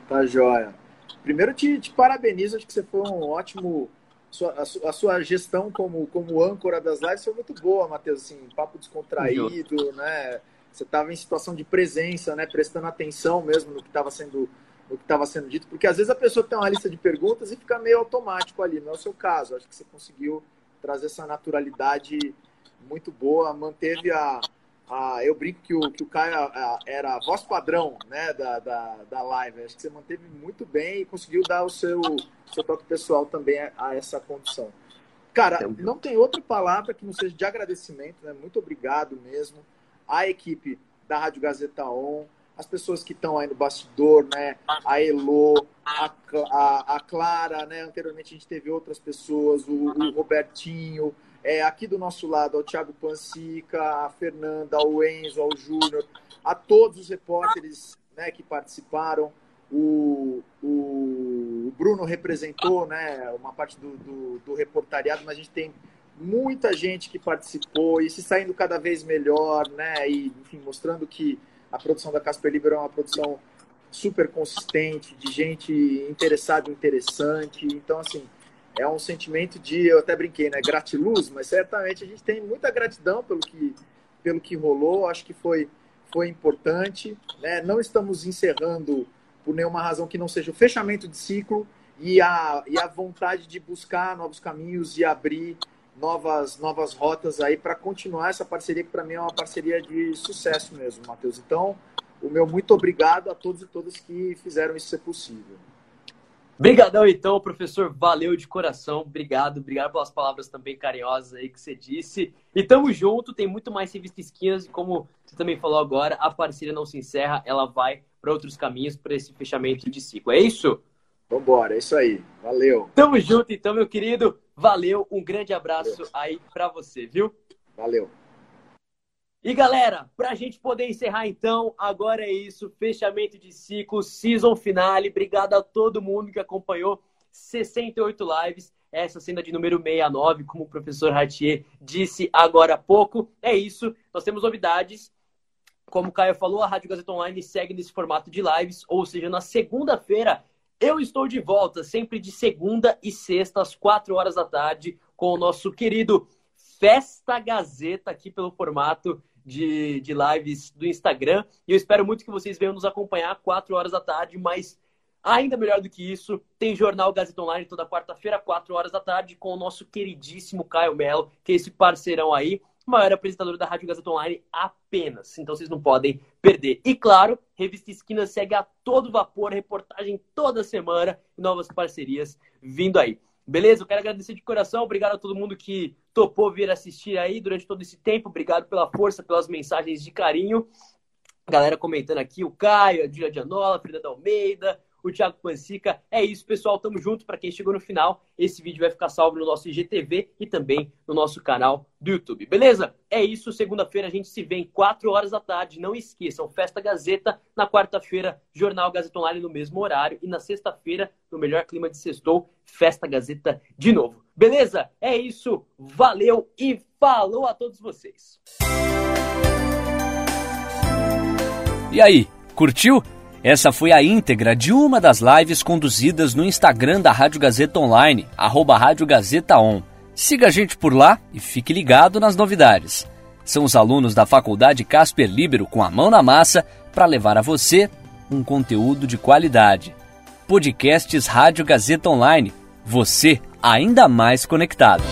Tá joia. Primeiro, te, te parabenizo. Acho que você foi um ótimo. A, a sua gestão como, como âncora das lives foi muito boa, Matheus. Assim, papo descontraído, né? Você estava em situação de presença, né? Prestando atenção mesmo no que estava sendo no que estava sendo dito, porque às vezes a pessoa tem uma lista de perguntas e fica meio automático ali, não é o seu caso. Acho que você conseguiu trazer essa naturalidade muito boa, manteve a, a eu brinco que o, que o Caio a, era a voz padrão né, da, da, da live. Acho que você manteve muito bem e conseguiu dar o seu, seu toque pessoal também a, a essa condição. Cara, não tem outra palavra que não seja de agradecimento, né? Muito obrigado mesmo à equipe da Rádio Gazeta On, as pessoas que estão aí no bastidor, né? A Elo, a, a, a, Clara, né? Anteriormente a gente teve outras pessoas, o, o Robertinho, é, aqui do nosso lado, ao Thiago Pancica, a Fernanda, ao Enzo, ao Júnior, a todos os repórteres né, que participaram. O, o, Bruno representou né, uma parte do, do, do reportariado, mas a gente tem muita gente que participou e se saindo cada vez melhor, né? E, enfim, mostrando que a produção da Casper Libero é uma produção super consistente, de gente interessada, interessante. Então, assim, é um sentimento de, eu até brinquei, né, gratiluz, mas certamente a gente tem muita gratidão pelo que, pelo que rolou, acho que foi, foi importante, né? não estamos encerrando por nenhuma razão que não seja o fechamento de ciclo e a, e a vontade de buscar novos caminhos e abrir novas, novas rotas aí para continuar essa parceria, que para mim é uma parceria de sucesso mesmo, Matheus. Então, o meu muito obrigado a todos e todas que fizeram isso ser possível. Obrigadão, então, professor. Valeu de coração. Obrigado. Obrigado pelas palavras também carinhosas aí que você disse. E tamo junto. Tem muito mais revista esquinas. E como você também falou agora, a parceria não se encerra. Ela vai para outros caminhos para esse fechamento de ciclo. É isso? Vambora. É isso aí. Valeu. Tamo junto, então, meu querido. Valeu. Um grande abraço Valeu. aí para você, viu? Valeu. E galera, para a gente poder encerrar então, agora é isso, fechamento de ciclo, season finale. Obrigado a todo mundo que acompanhou 68 lives, essa sendo a de número 69, como o professor Ratier disse agora há pouco. É isso, nós temos novidades. Como o Caio falou, a Rádio Gazeta Online segue nesse formato de lives, ou seja, na segunda-feira eu estou de volta, sempre de segunda e sexta, às 4 horas da tarde, com o nosso querido Festa Gazeta, aqui pelo formato de, de lives do Instagram. E eu espero muito que vocês venham nos acompanhar 4 horas da tarde, mas ainda melhor do que isso, tem Jornal Gazeta Online toda quarta-feira, 4 horas da tarde, com o nosso queridíssimo Caio Melo, que é esse parceirão aí, maior apresentador da Rádio Gazeta Online apenas. Então vocês não podem perder. E claro, Revista Esquina segue a todo vapor, reportagem toda semana, novas parcerias vindo aí. Beleza? Eu quero agradecer de coração. Obrigado a todo mundo que topou vir assistir aí durante todo esse tempo. Obrigado pela força, pelas mensagens de carinho. Galera comentando aqui, o Caio, a Dília Dianola, a Frida da Almeida, o Thiago Pancica. É isso, pessoal. Tamo junto. Para quem chegou no final, esse vídeo vai ficar salvo no nosso IGTV e também no nosso canal do YouTube. Beleza? É isso. Segunda-feira a gente se vê em 4 horas da tarde. Não esqueçam, Festa Gazeta. Na quarta-feira, Jornal Gazeta Online no mesmo horário. E na sexta-feira, no melhor clima de sextou, Festa Gazeta de novo. Beleza? É isso. Valeu e falou a todos vocês. E aí, curtiu? Essa foi a íntegra de uma das lives conduzidas no Instagram da Rádio Gazeta Online, arroba Rádio Gazeta On. Siga a gente por lá e fique ligado nas novidades. São os alunos da Faculdade Casper Libero com a mão na massa para levar a você um conteúdo de qualidade. Podcasts Rádio Gazeta Online. Você ainda mais conectado.